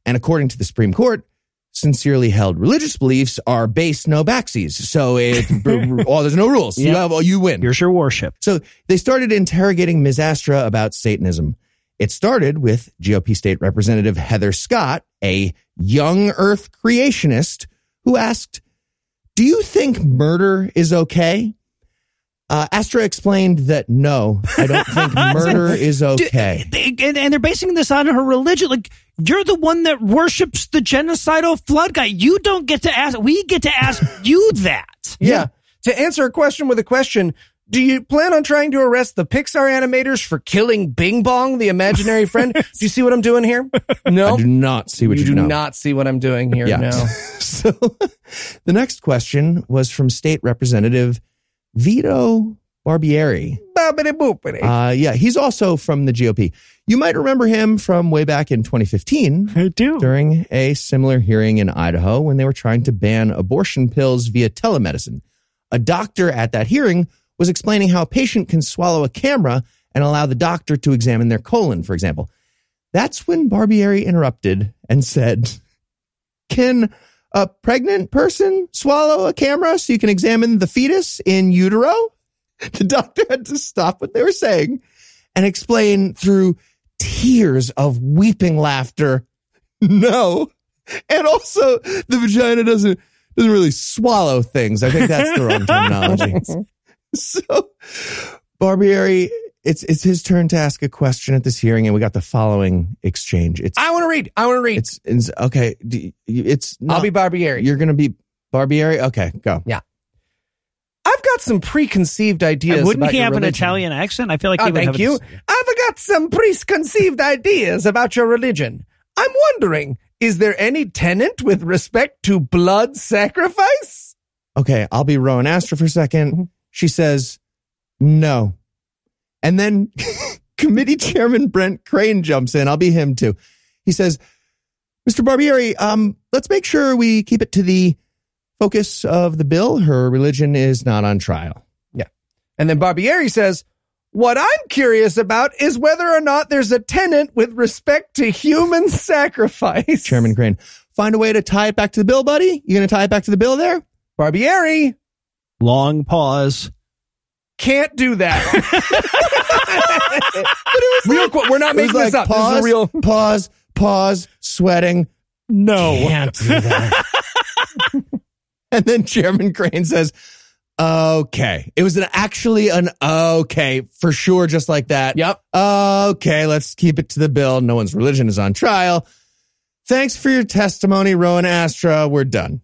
And according to the Supreme Court, sincerely held religious beliefs are base no backsies. So it, oh, there's no rules. You Yep. have, you win. Here's your warship. So they started interrogating Ms. Astra about Satanism. It started with GOP state representative Heather Scott, a young earth creationist who asked, Do you think murder is okay? Uh, Astra explained that no, I don't think murder is okay. And, and they're basing this on her religion. Like, you're the one that worships the genocidal flood guy. You don't get to ask, we get to ask you that. Yeah. To answer a question with a question, do you plan on trying to arrest the Pixar animators for killing Bing Bong, the imaginary friend? do you see what I'm doing here? No. I do not see what you you, do know. not see what I'm doing here. Yeah. No. so the next question was from State Representative Vito Barbieri. Uh, yeah, he's also from the GOP. You might remember him from way back in 2015 I do. during a similar hearing in Idaho when they were trying to ban abortion pills via telemedicine. A doctor at that hearing was explaining how a patient can swallow a camera and allow the doctor to examine their colon, for example. That's when Barbieri interrupted and said, Can a pregnant person swallow a camera so you can examine the fetus in utero? The doctor had to stop what they were saying and explain through tears of weeping laughter. No. And also the vagina doesn't doesn't really swallow things. I think that's the wrong terminology. so Barbieri, it's it's his turn to ask a question at this hearing, and we got the following exchange. It's I want to read. I want to read. it's, it's okay. d- It's I'll be Barbieri. You're gonna be Barbieri. Okay, go. Yeah. I've got some preconceived ideas. Wouldn't about he your have an religion. Italian accent? I feel like Oh, he would thank have a- you. I've got some preconceived ideas about your religion. I'm wondering, is there any tenant with respect to blood sacrifice? Okay, I'll be Rowan Astra for a 2nd She says, no. And then committee chairman Brent Crane jumps in. I'll be him too. He says, Mr. Barbieri, um, let's make sure we keep it to the focus of the bill. Her religion is not on trial. Yeah. And then Barbieri says, what I'm curious about is whether or not there's a tenant with respect to human sacrifice. Chairman Crane, find a way to tie it back to the bill, buddy. You going to tie it back to the bill there? Barbieri long pause. can't do that. real quick, we're not It was making this like, up. This pause, is real. pause, pause, sweating. No. Can't do that. and then Chairman Crane says, okay. It was an actually an okay for sure, just like that. Yep. Okay, let's keep it to the bill. No one's religion is on trial. Thanks for your testimony, Rowan Astra. We're done.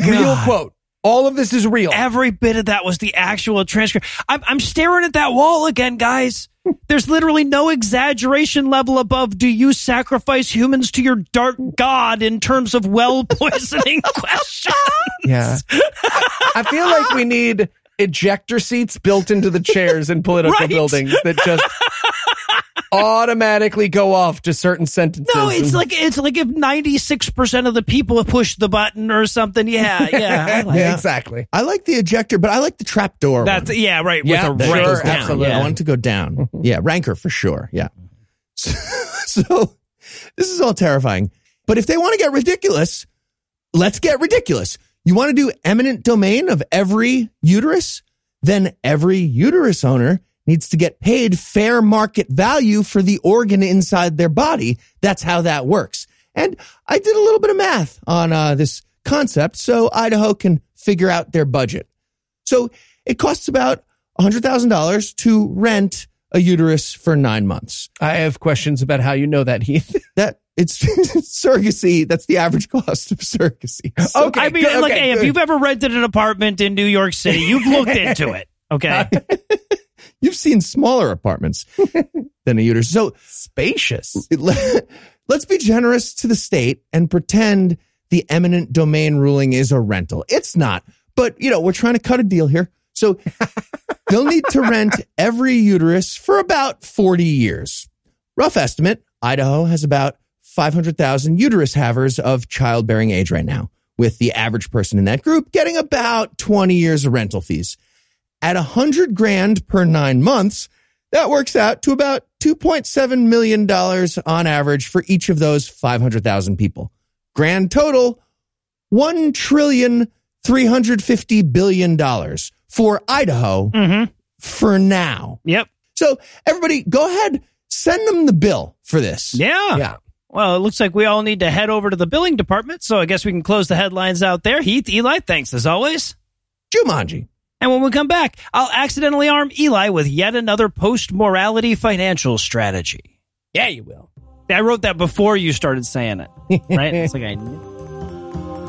Real quote. All of this is real. Every bit of that was the actual transcript. I'm, I'm staring at that wall again, guys. There's literally no exaggeration level above do you sacrifice humans to your dark god in terms of well poisoning questions? Yeah. I, I feel like we need ejector seats built into the chairs in political Right. buildings that just automatically go off to certain sentences. No, it's And- like it's like if 96% of the people push the button or something. Yeah, yeah. I like Yeah. exactly. I like the ejector, but I like the trap door. That's one. yeah, right. Yeah, with a sure, rank goes down. down. absolutely. I want to go down. yeah, rancor for sure. Yeah. So, so this is all terrifying. But if they want to get ridiculous, let's get ridiculous. You want to do eminent domain of every uterus? Then every uterus owner needs to get paid fair market value for the organ inside their body. That's how that works. And I did a little bit of math on uh, this concept so Idaho can figure out their budget. So it costs about $100,000 to rent a uterus for nine months. I have questions about how you know that, Heath. That it's surrogacy. That's the average cost of surrogacy. So- Okay, I mean, good, like, okay, hey, if you've ever rented an apartment in New York City, you've looked into it. Okay. You've seen smaller apartments than a uterus. So Spacious. let's be generous to the state and pretend the eminent domain ruling is a rental. It's not, but you know, we're trying to cut a deal here. So they'll need to rent every uterus for about 40 years. Rough estimate, Idaho has about 500,000 uterus havers of childbearing age right now, with the average person in that group getting about 20 years of rental fees. At 100 grand per nine months, that works out to about $2.7 million on average for each of those 500,000 people. Grand total, $1 trillion, $350 billion for Idaho Mm-hmm. for now. Yep. So everybody go ahead, send them the bill for this. Yeah. Yeah. Well, it looks like we all need to head over to the billing department, so I guess we can close the headlines out there. Heath, Eli, thanks as always. Jumanji. And when we come back, I'll accidentally arm Eli with yet another post morality financial strategy. Yeah, you will. I wrote that before you started saying it, right? it's like I knew.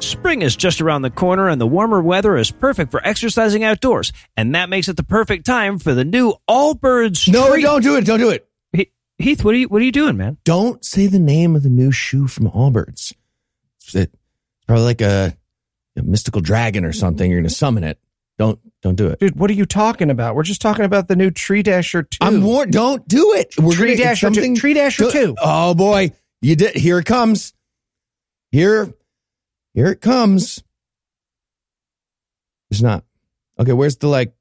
Spring is just around the corner and the warmer weather is perfect for exercising outdoors. And that makes it the perfect time for the new Allbirds No, treat- don't do it. Don't do it. He- Heath, what are you what are you doing, man? Don't say the name of the new shoe from Allbirds. It's probably like a, a mystical dragon or something. You're going to summon it. Don't don't do it. Dude, what are you talking about? We're just talking about the new Tree Dasher 2. I'm war. Don't do it. We're Tree gonna, it's Dasher 2. Tree Dasher 2. Oh boy, you did. Here it comes. Here, here it comes. It's not. Okay, where's the like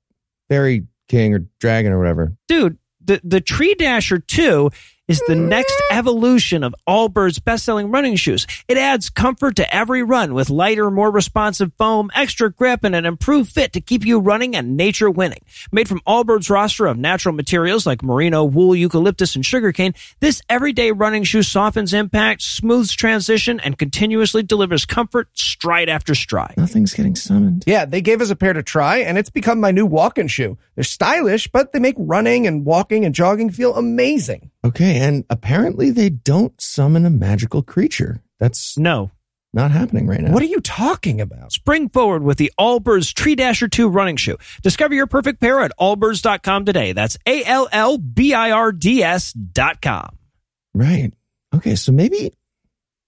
fairy king or dragon or whatever? dude, the, the Tree Dasher 2 is the next evolution of Allbirds' best-selling running shoes. It adds comfort to every run with lighter, more responsive foam, extra grip, and an improved fit to keep you running and nature winning. Made from Allbirds' roster of natural materials like merino, wool, eucalyptus, and sugarcane, this everyday running shoe softens impact, smooths transition, and continuously delivers comfort stride after stride. Nothing's getting summoned. Yeah, they gave us a pair to try, and it's become my new walking shoe. They're stylish, but they make running and walking and jogging feel amazing. Okay, and apparently they don't summon a magical creature. That's No, not happening right now. What are you talking about? Spring forward with the Allbirds Tree Dasher 2 running shoe. Discover your perfect pair at allbirds.com today. That's A L L B I R D S dot com. Right. Okay, so maybe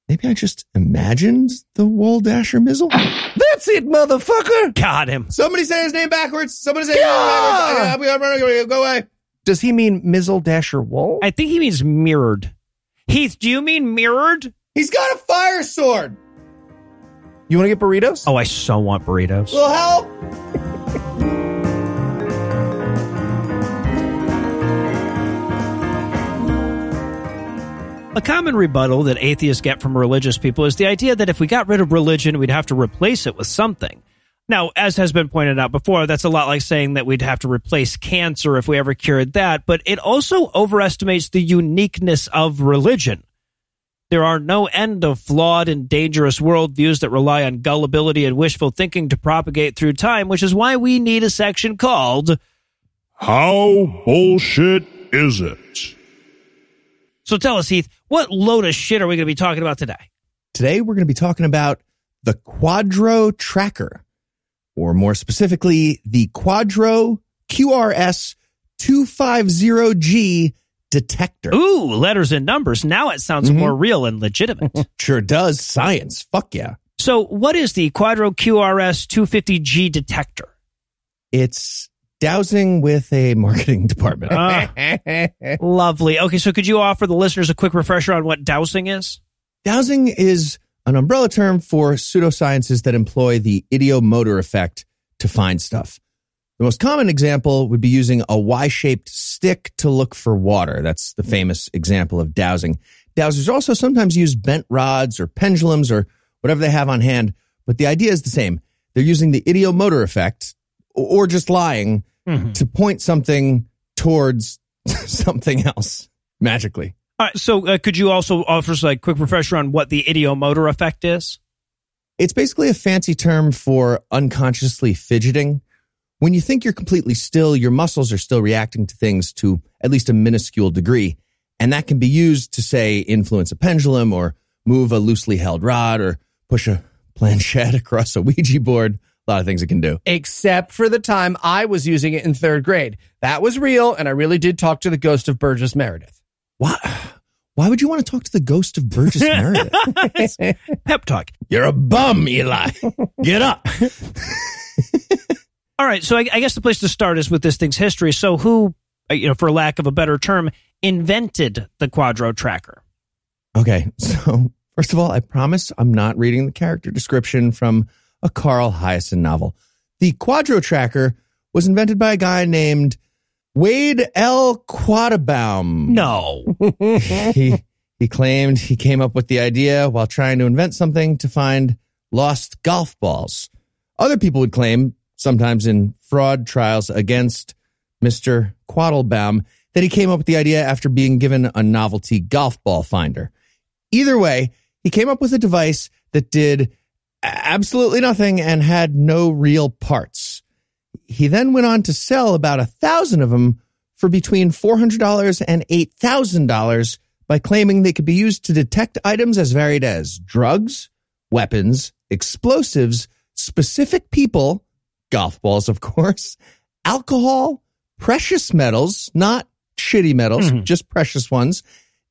maybe I just imagined the Wool Dasher Mizzle. That's it, motherfucker! Got him. Somebody say his name backwards. Somebody say his name backwards. Go away. Does he mean Mizzle Dasher Wool? I think he means mirrored. Heath, do you mean mirrored? He's got a fire sword. You want to get burritos? Oh, I so want burritos. Will help. A common rebuttal that atheists get from religious people is the idea that if we got rid of religion, we'd have to replace it with something. Now, as has been pointed out before, that's a lot like saying that we'd have to replace cancer if we ever cured that, but it also overestimates the uniqueness of religion. There are no end of flawed and dangerous worldviews that rely on gullibility and wishful thinking to propagate through time, which is why we need a section called How bullshit is it? So tell us, Heath, what load of shit are we going to be talking about today? Today we're going to be talking about the Quadro Tracker, or more specifically, the Quadro QRS 250G detector. Ooh, letters and numbers. Now it sounds Mhm. more real and legitimate. Sure does. Science. Fuck yeah. so, what is the Quadro QRS 250G detector? It's dowsing with a marketing department. Ah, lovely. Okay, so could you offer the listeners a quick refresher on what dowsing is? Dowsing is an umbrella term for pseudosciences that employ the ideomotor effect to find stuff. The most common example would be using a Y shaped stick to look for water. That's the famous example of dowsing. Dowsers also sometimes use bent rods or pendulums or whatever they have on hand, but the idea is the same. They're using the ideomotor effect or just lying mm-hmm. to point something towards something else magically. All right, so uh, could you also offer us like quick refresher on what the ideomotor effect is? It's basically a fancy term for unconsciously fidgeting. When you think you're completely still, your muscles are still reacting to things to at least a minuscule degree. And that can be used to, say, influence a pendulum or move a loosely held rod or push a planchette across a Ouija board. A lot of things it can do. Except for the time I was using it in third grade. That was real, and I really did talk to the ghost of Burgess Meredith. Why, why would you want to talk to the ghost of Burgess Meredith? Pep talk. You're a bum, Eli. Get up. All right, so I, I guess the place to start is with this thing's history. So, who, uh, you know, for lack of a better term, invented the Quadro tracker? Okay, so first of all, I promise I'm not reading the character description from a Carl Hiaasen novel. The Quadro Tracker was invented by a guy named Wade L. Quattlebaum. No. he he claimed he came up with the idea while trying to invent something to find lost golf balls. Other people would claim sometimes in fraud trials against Mr. Quattlebaum, that he came up with the idea after being given a novelty golf ball finder. Either way, he came up with a device that did absolutely nothing and had no real parts. He then went on to sell about a thousand of them for between $400 and $8,000 by claiming they could be used to detect items as varied as drugs, weapons, explosives, specific people, golf balls, of course, alcohol, precious metals, not shitty metals, mm-hmm. just precious ones,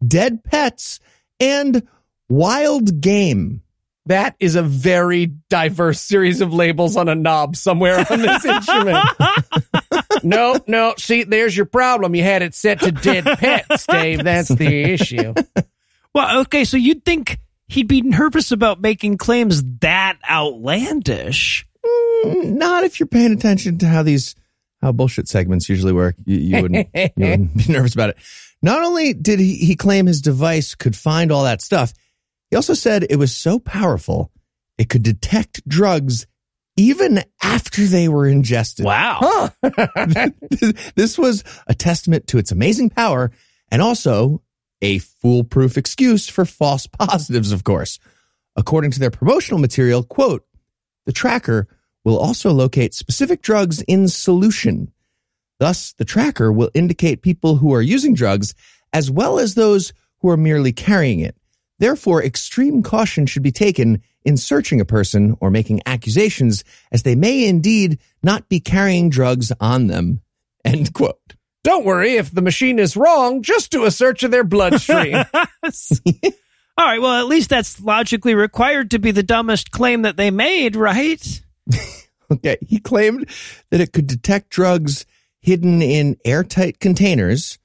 dead pets, and wild game. That is a very diverse series of labels on a knob somewhere on this instrument. no, no. See, there's your problem. You had it set to dead pets, Dave. That's the issue. Well, okay, so you'd think he'd be nervous about making claims that outlandish. Mm, Not if you're paying attention to how these how bullshit segments usually work. You, you wouldn't you wouldn't be nervous about it. Not only did he, he claim his device could find all that stuff, he also said it was so powerful it could detect drugs even after they were ingested. Wow. this was a testament to its amazing power and also a foolproof excuse for false positives, of course. According to their promotional material, quote, the tracker will also locate specific drugs in solution. Thus, the tracker will indicate people who are using drugs as well as those who are merely carrying it. Therefore, extreme caution should be taken in searching a person or making accusations as they may indeed not be carrying drugs on them. End quote. Don't worry if the machine is wrong. Just do a search of their bloodstream. All right, well, at least that's logically required to be the dumbest claim that they made, right? Okay. He claimed that it could detect drugs hidden in airtight containers,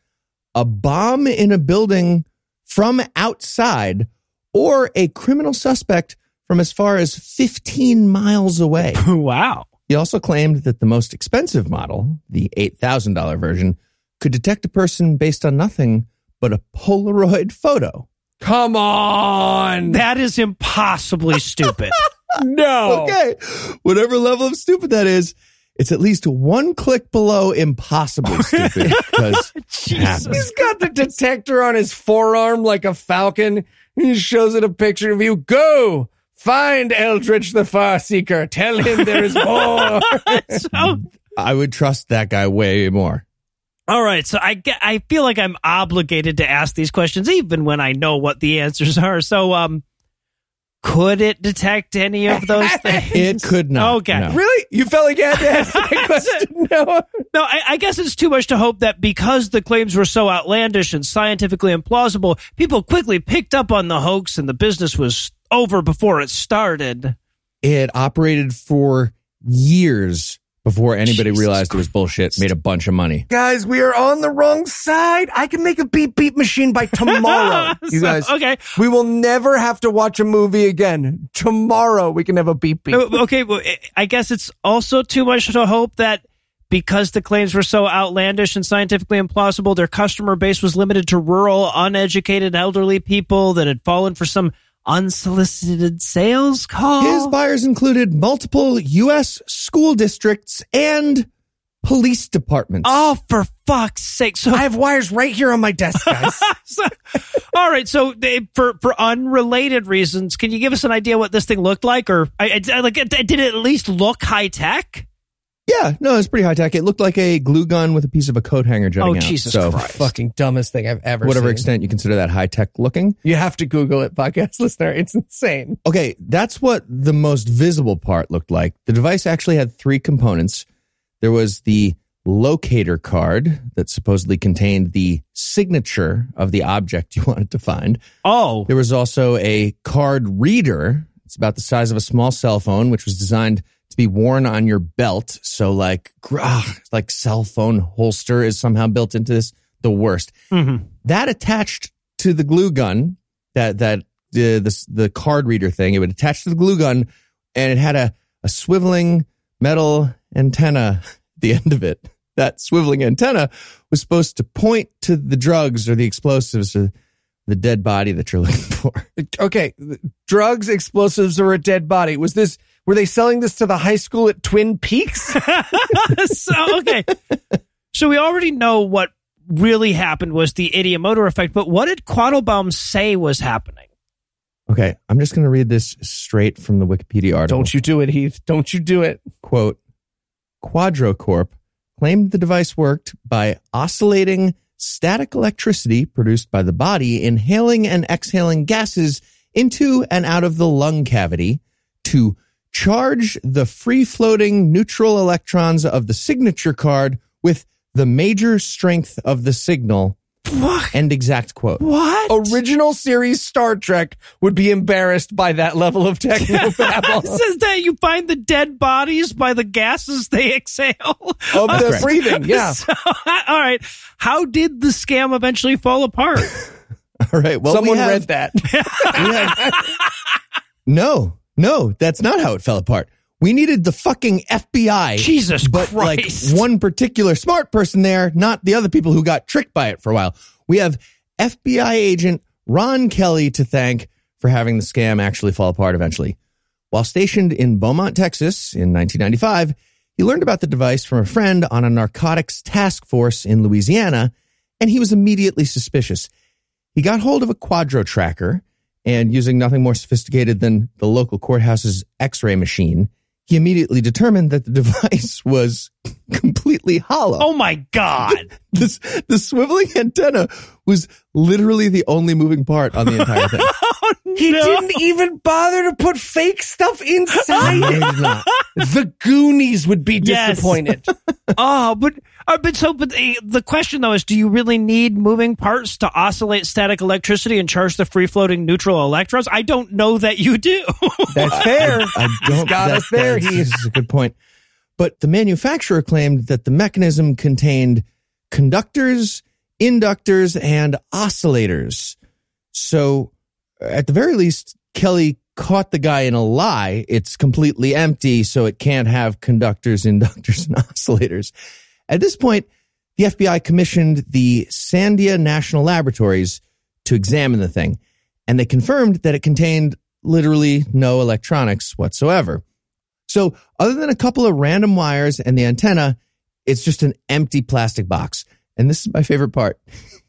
a bomb in a building from outside, or a criminal suspect from as far as 15 miles away. wow. He also claimed that the most expensive model, the $8,000 version, could detect a person based on nothing but a Polaroid photo. Come on. That is impossibly stupid. no. Okay. Whatever level of stupid that is, it's at least one click below impossibly stupid. Because He's got the detector on his forearm like a falcon. He shows it a picture of you. Go find Eldritch the Far Seeker. Tell him there is more. so, I would trust that guy way more. all right, so I get, I feel like I'm obligated to ask these questions even when I know what the answers are. So, um, could it detect any of those things? It could not. Okay. no. really? You felt like you had to ask that question? No. No, I, I guess it's too much to hope that because the claims were so outlandish and scientifically implausible, people quickly picked up on the hoax and the business was over before it started. It operated for years before anybody Jesus realized it was bullshit, made a bunch of money. Guys, we are on the wrong side. I can make a beep beep machine by tomorrow. you guys. okay. We will never have to watch a movie again. Tomorrow we can have a beep beep. Uh, okay, well, I- I guess it's also too much to hope that because the claims were so outlandish and scientifically implausible, their customer base was limited to rural, uneducated, elderly people that had fallen for some unsolicited sales call. His buyers included multiple U.S. school districts and police departments. oh, for fuck's sake! So I have wires right here on my desk, guys. So- all right. So they, for for unrelated reasons, can you give us an idea what this thing looked like, or I, I, like did it at least look high tech? Yeah, no, it's pretty high tech. It looked like a glue gun with a piece of a coat hanger jutting Oh, out. Jesus so, Christ. Fucking dumbest thing I've ever whatever seen. extent you consider that high tech looking. You have to Google it, podcast listener. It's insane. Okay, that's what the most visible part looked like. The device actually had three components. There was the locator card that supposedly contained the signature of the object you wanted to find. Oh, There was also a card reader. It's about the size of a small cell phone, which was designed to be worn on your belt. So like, gr- ah, like cell phone holster is somehow built into this. The worst. Mhm. That attached to the glue gun, that that the the the card reader thing, it would attach to the glue gun, and it had a a swiveling metal antenna at the end of it. That swiveling antenna was supposed to point to the drugs or the explosives or the dead body that you're looking for. Okay, drugs, explosives, or a dead body. Was this Were they selling this to the high school at Twin Peaks? so okay. So we already know what really happened was the ideomotor effect, but what did Quattlebaum say was happening? Okay, I'm just going to read this straight from the Wikipedia article. Don't you do it, Heath. Don't you do it. Quote QuadroCorp claimed the device worked by oscillating static electricity produced by the body inhaling and exhaling gases into and out of the lung cavity to charge the free floating neutral electrons of the signature card with the major strength of the signal. What? End exact quote. What? Original series Star Trek would be embarrassed by that level of technobabble. says that you find the dead bodies by the gases they exhale. of the correct. breathing, yeah. So, all right. How did the scam eventually fall apart? All right. Well, we Someone have- read that. we have- no, no, that's not how it fell apart. We needed the fucking FBI. Jesus but Christ. like one particular smart person there, not the other people who got tricked by it for a while. We have FBI agent Ron Kelly to thank for having the scam actually fall apart eventually. While stationed in Beaumont, Texas in 1995, he learned about the device from a friend on a narcotics task force in Louisiana, and he was immediately suspicious. He got hold of a quadro tracker and using nothing more sophisticated than the local courthouse's x-ray machine, he immediately determined that the device was completely hollow. oh my God. This, the swiveling antenna was literally the only moving part on the entire thing. He No. didn't even bother to put fake stuff inside it. he did not. The Goonies would be Yes. disappointed. Oh, but uh, but so but the, the question though is, do you really need moving parts to oscillate static electricity and charge the free floating neutral electrons? I don't know that you do. That's fair. I don't. got that- us there, that's- Heath. A good point. But the manufacturer claimed that the mechanism contained conductors, inductors, and oscillators. So, at the very least, Kelly caught the guy in a lie. It's completely empty, so it can't have conductors, inductors, and oscillators. At this point, the FBI commissioned the Sandia National Laboratories to examine the thing, and they confirmed that it contained literally no electronics whatsoever. So, other than a couple of random wires and the antenna, it's just an empty plastic box. And this is my favorite part.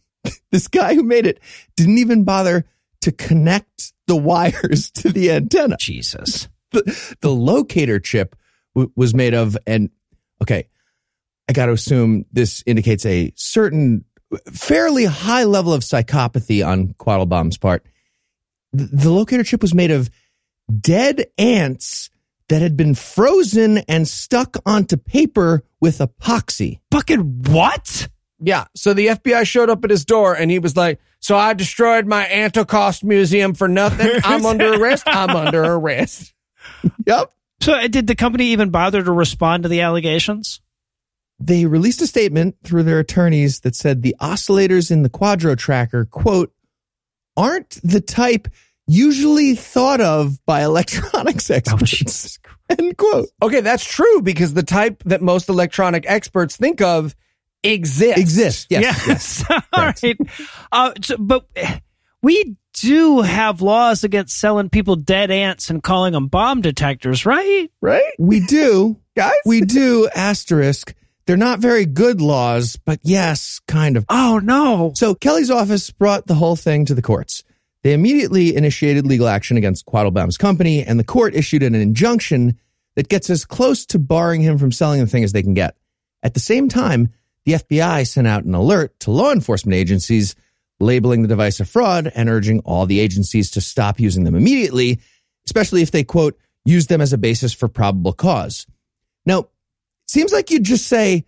this guy who made it didn't even bother to connect the wires to the antenna. Jesus. The, the locator chip w- was made of, and okay, I got to assume this indicates a certain fairly high level of psychopathy on Quattlebaum's part. The, the locator chip was made of dead ants that had been frozen and stuck onto paper with epoxy. Fucking what? Yeah. So the FBI showed up at his door and he was like, So I destroyed my Anticost museum for nothing. I'm under arrest. I'm under arrest. Yep. So uh, did the company even bother to respond to the allegations? They released a statement through their attorneys that said the oscillators in the Quadro tracker, quote, aren't the type usually thought of by electronics experts. End quote. Okay, that's true because the type that most electronic experts think of exists. Exist. Yes. yes. All right. Uh, so, but we do have laws against selling people dead ants and calling them bomb detectors, right? Right? We do. Guys? We do. Asterisk. They're not very good laws, but yes, kind of. Oh no. So Kelly's office brought the whole thing to the courts. They immediately initiated legal action against Quattlebaum's company, and the court issued an injunction that gets as close to barring him from selling the thing as they can get. At the same time, the FBI sent out an alert to law enforcement agencies labeling the device a fraud and urging all the agencies to stop using them immediately, especially if they, quote, use them as a basis for probable cause. Now, seems like you'd just say,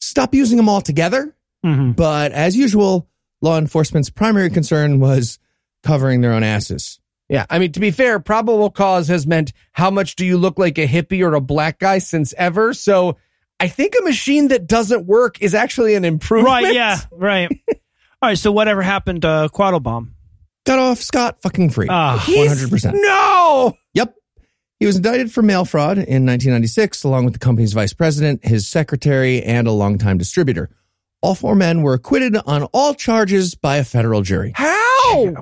stop using them altogether. Mhm. But as usual, law enforcement's primary concern was covering their own asses. Yeah. I mean, to be fair, probable cause has meant how much do you look like a hippie or a black guy since ever. So I think a machine that doesn't work is actually an improvement. Right. Yeah. Right. All right. So whatever happened to Quattlebaum? Got off scot fucking free. Ah, One hundred percent. No. Yep. He was indicted for mail fraud in 1996, along with the company's vice president, his secretary, and a longtime distributor. All four men were acquitted on all charges by a federal jury. How?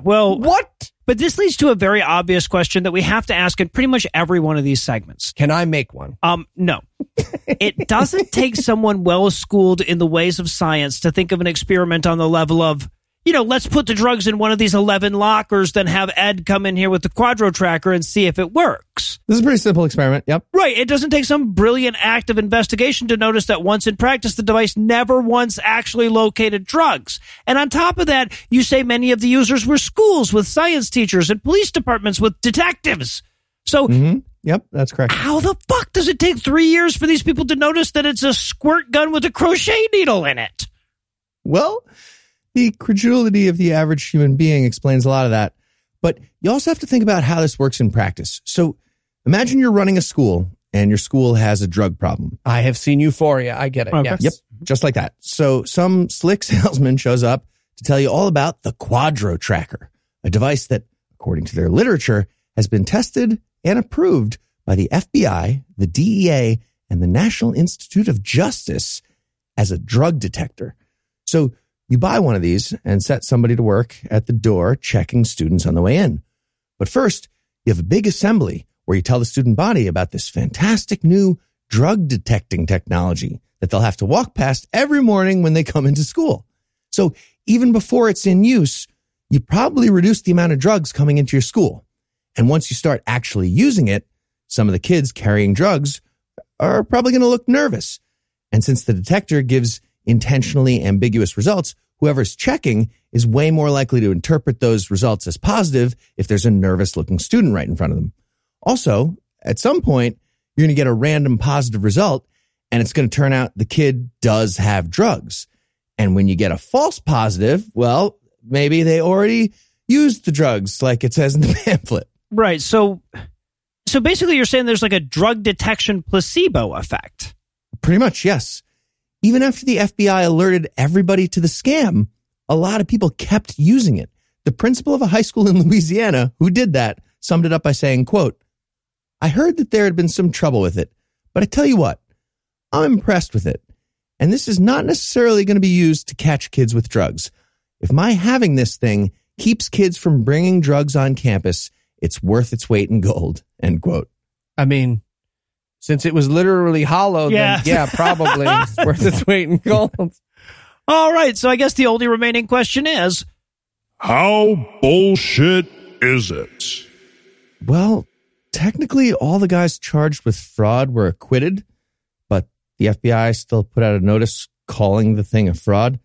Well, What? But this leads to a very obvious question that we have to ask in pretty much every one of these segments. Can I make one? Um, no. it doesn't take someone well schooled in the ways of science to think of an experiment on the level of, you know, let's put the drugs in one of these 11 lockers, then have Ed come in here with the quadro tracker and see if it works. This is a pretty simple experiment. Yep. Right. It doesn't take some brilliant act of investigation to notice that once in practice, the device never once actually located drugs. And on top of that, you say many of the users were schools with science teachers and police departments with detectives. So hmm Yep, that's correct. how the fuck does it take three years for these people to notice that it's a squirt gun with a crochet needle in it? Well, the credulity of the average human being explains a lot of that. But you also have to think about how this works in practice. So imagine you're running a school and your school has a drug problem. I have seen Euphoria. I get it. Okay. Yes. Yep, just like that. So some slick salesman shows up to tell you all about the Quadro Tracker, a device that, according to their literature, has been tested and approved by the FBI, the DEA, and the National Institute of Justice as a drug detector. So you buy one of these and set somebody to work at the door checking students on the way in. But first, you have a big assembly where you tell the student body about this fantastic new drug detecting technology that they'll have to walk past every morning when they come into school. So even before it's in use, you probably reduce the amount of drugs coming into your school. And once you start actually using it, some of the kids carrying drugs are probably going to look nervous. And since the detector gives intentionally ambiguous results, whoever's checking is way more likely to interpret those results as positive if there's a nervous looking student right in front of them. Also, at some point, you're going to get a random positive result and it's going to turn out the kid does have drugs. And when you get a false positive, well, maybe they already used the drugs like it says in the pamphlet. Right. So, so basically, you're saying there's like a drug detection placebo effect. Pretty much, yes. Even after the FBI alerted everybody to the scam, a lot of people kept using it. The principal of a high school in Louisiana who did that summed it up by saying, quote, I heard that there had been some trouble with it, but I tell you what, I'm impressed with it. And this is not necessarily going to be used to catch kids with drugs. If my having this thing keeps kids from bringing drugs on campus, it's worth its weight in gold. End quote. I mean, since it was literally hollow, Yeah. then yeah, probably worth its weight in gold. All right. So I guess the only remaining question is How bullshit is it? Well, technically, all the guys charged with fraud were acquitted, but the FBI still put out a notice calling the thing a fraud.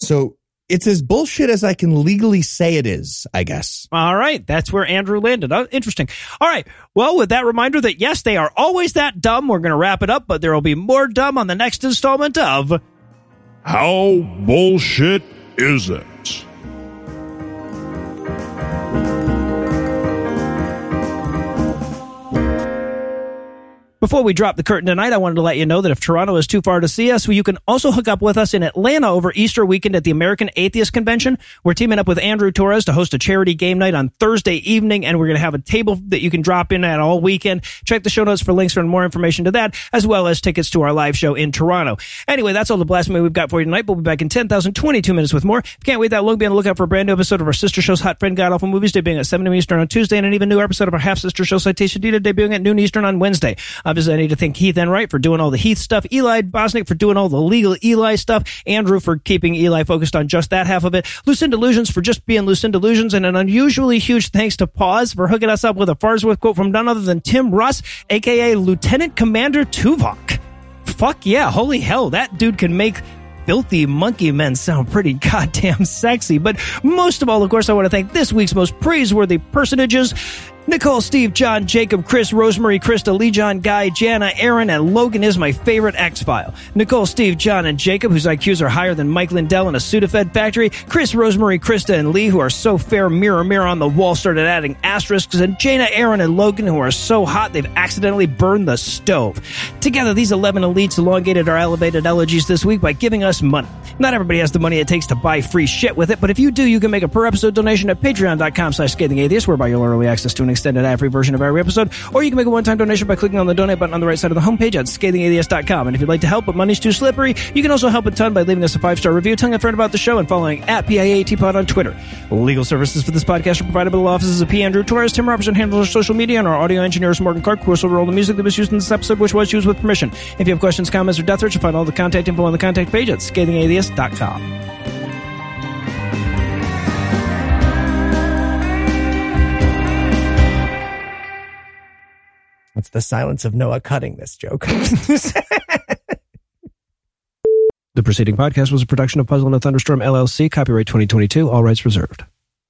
So it's as bullshit as I can legally say it is, I guess. All right, that's where Andrew landed. Oh, interesting. All right. Well, with that reminder that yes, they are always that dumb, we're going to wrap it up, but there will be more dumb on the next installment of How bullshit is it? Before we drop the curtain tonight, I wanted to let you know that if Toronto is too far to see us, you can also hook up with us in Atlanta over Easter weekend at the American Atheist Convention. We're teaming up with Andrew Torres to host a charity game night on Thursday evening, and we're going to have a table that you can drop in at all weekend. Check the show notes for links for more information to that, as well as tickets to our live show in Toronto. Anyway, that's all the blasphemy we've got for you tonight. We'll be back in 10,022 minutes with more. If you can't wait that long, be on the lookout for a brand new episode of our sister show's Hot Friend God Awful Movies, debuting at 7 Eastern on Tuesday, and an even newer episode of our half sister show Citation Needed, debuting at noon Eastern on Wednesday. Obviously, I need to thank Heath Enright for doing all the Heath stuff, Eli Bosnick for doing all the legal Eli stuff, Andrew for keeping Eli focused on just that half of it, Lucinda Illusions for just being Lucinda Illusions, and an unusually huge thanks to Pause for hooking us up with a Farsworth quote from none other than Tim Russ, aka Lieutenant Commander Tuvok. Fuck yeah, holy hell, that dude can make filthy monkey men sound pretty goddamn sexy. But most of all, of course, I want to thank this week's most praiseworthy personages. Nicole, Steve, John, Jacob, Chris, Rosemary, Krista, Lee, John, Guy, Jana, Aaron, and Logan is my favorite X File. Nicole, Steve, John, and Jacob, whose IQs are higher than Mike Lindell in a Sudafed factory. Chris, Rosemary, Krista, and Lee, who are so fair, mirror, mirror on the wall, started adding asterisks. And Jana, Aaron, and Logan, who are so hot they've accidentally burned the stove. Together, these 11 elites elongated our elevated elegies this week by giving us money. Not everybody has the money it takes to buy free shit with it, but if you do, you can make a per episode donation at patreon.com slash scathing whereby you'll early access to an extended ad-free version of every episode, or you can make a one-time donation by clicking on the donate button on the right side of the homepage at scathingatheist.com. And if you'd like to help, but money's too slippery, you can also help a ton by leaving us a five-star review, telling a friend about the show, and following at PIATPod on Twitter. Legal services for this podcast are provided by the law offices of P. Andrew Torres. Tim Robertson handles our social media, and our audio engineer is Morgan Clarke, who also rolled the music that was used in this episode, which was used with permission. If you have questions, comments, or death threats, you'll find all the contact info on the contact page at scathingatheist.com. That's the silence of Noah cutting this joke. The preceding podcast was a production of Puzzle and a Thunderstorm LLC, copyright 2022, all rights reserved.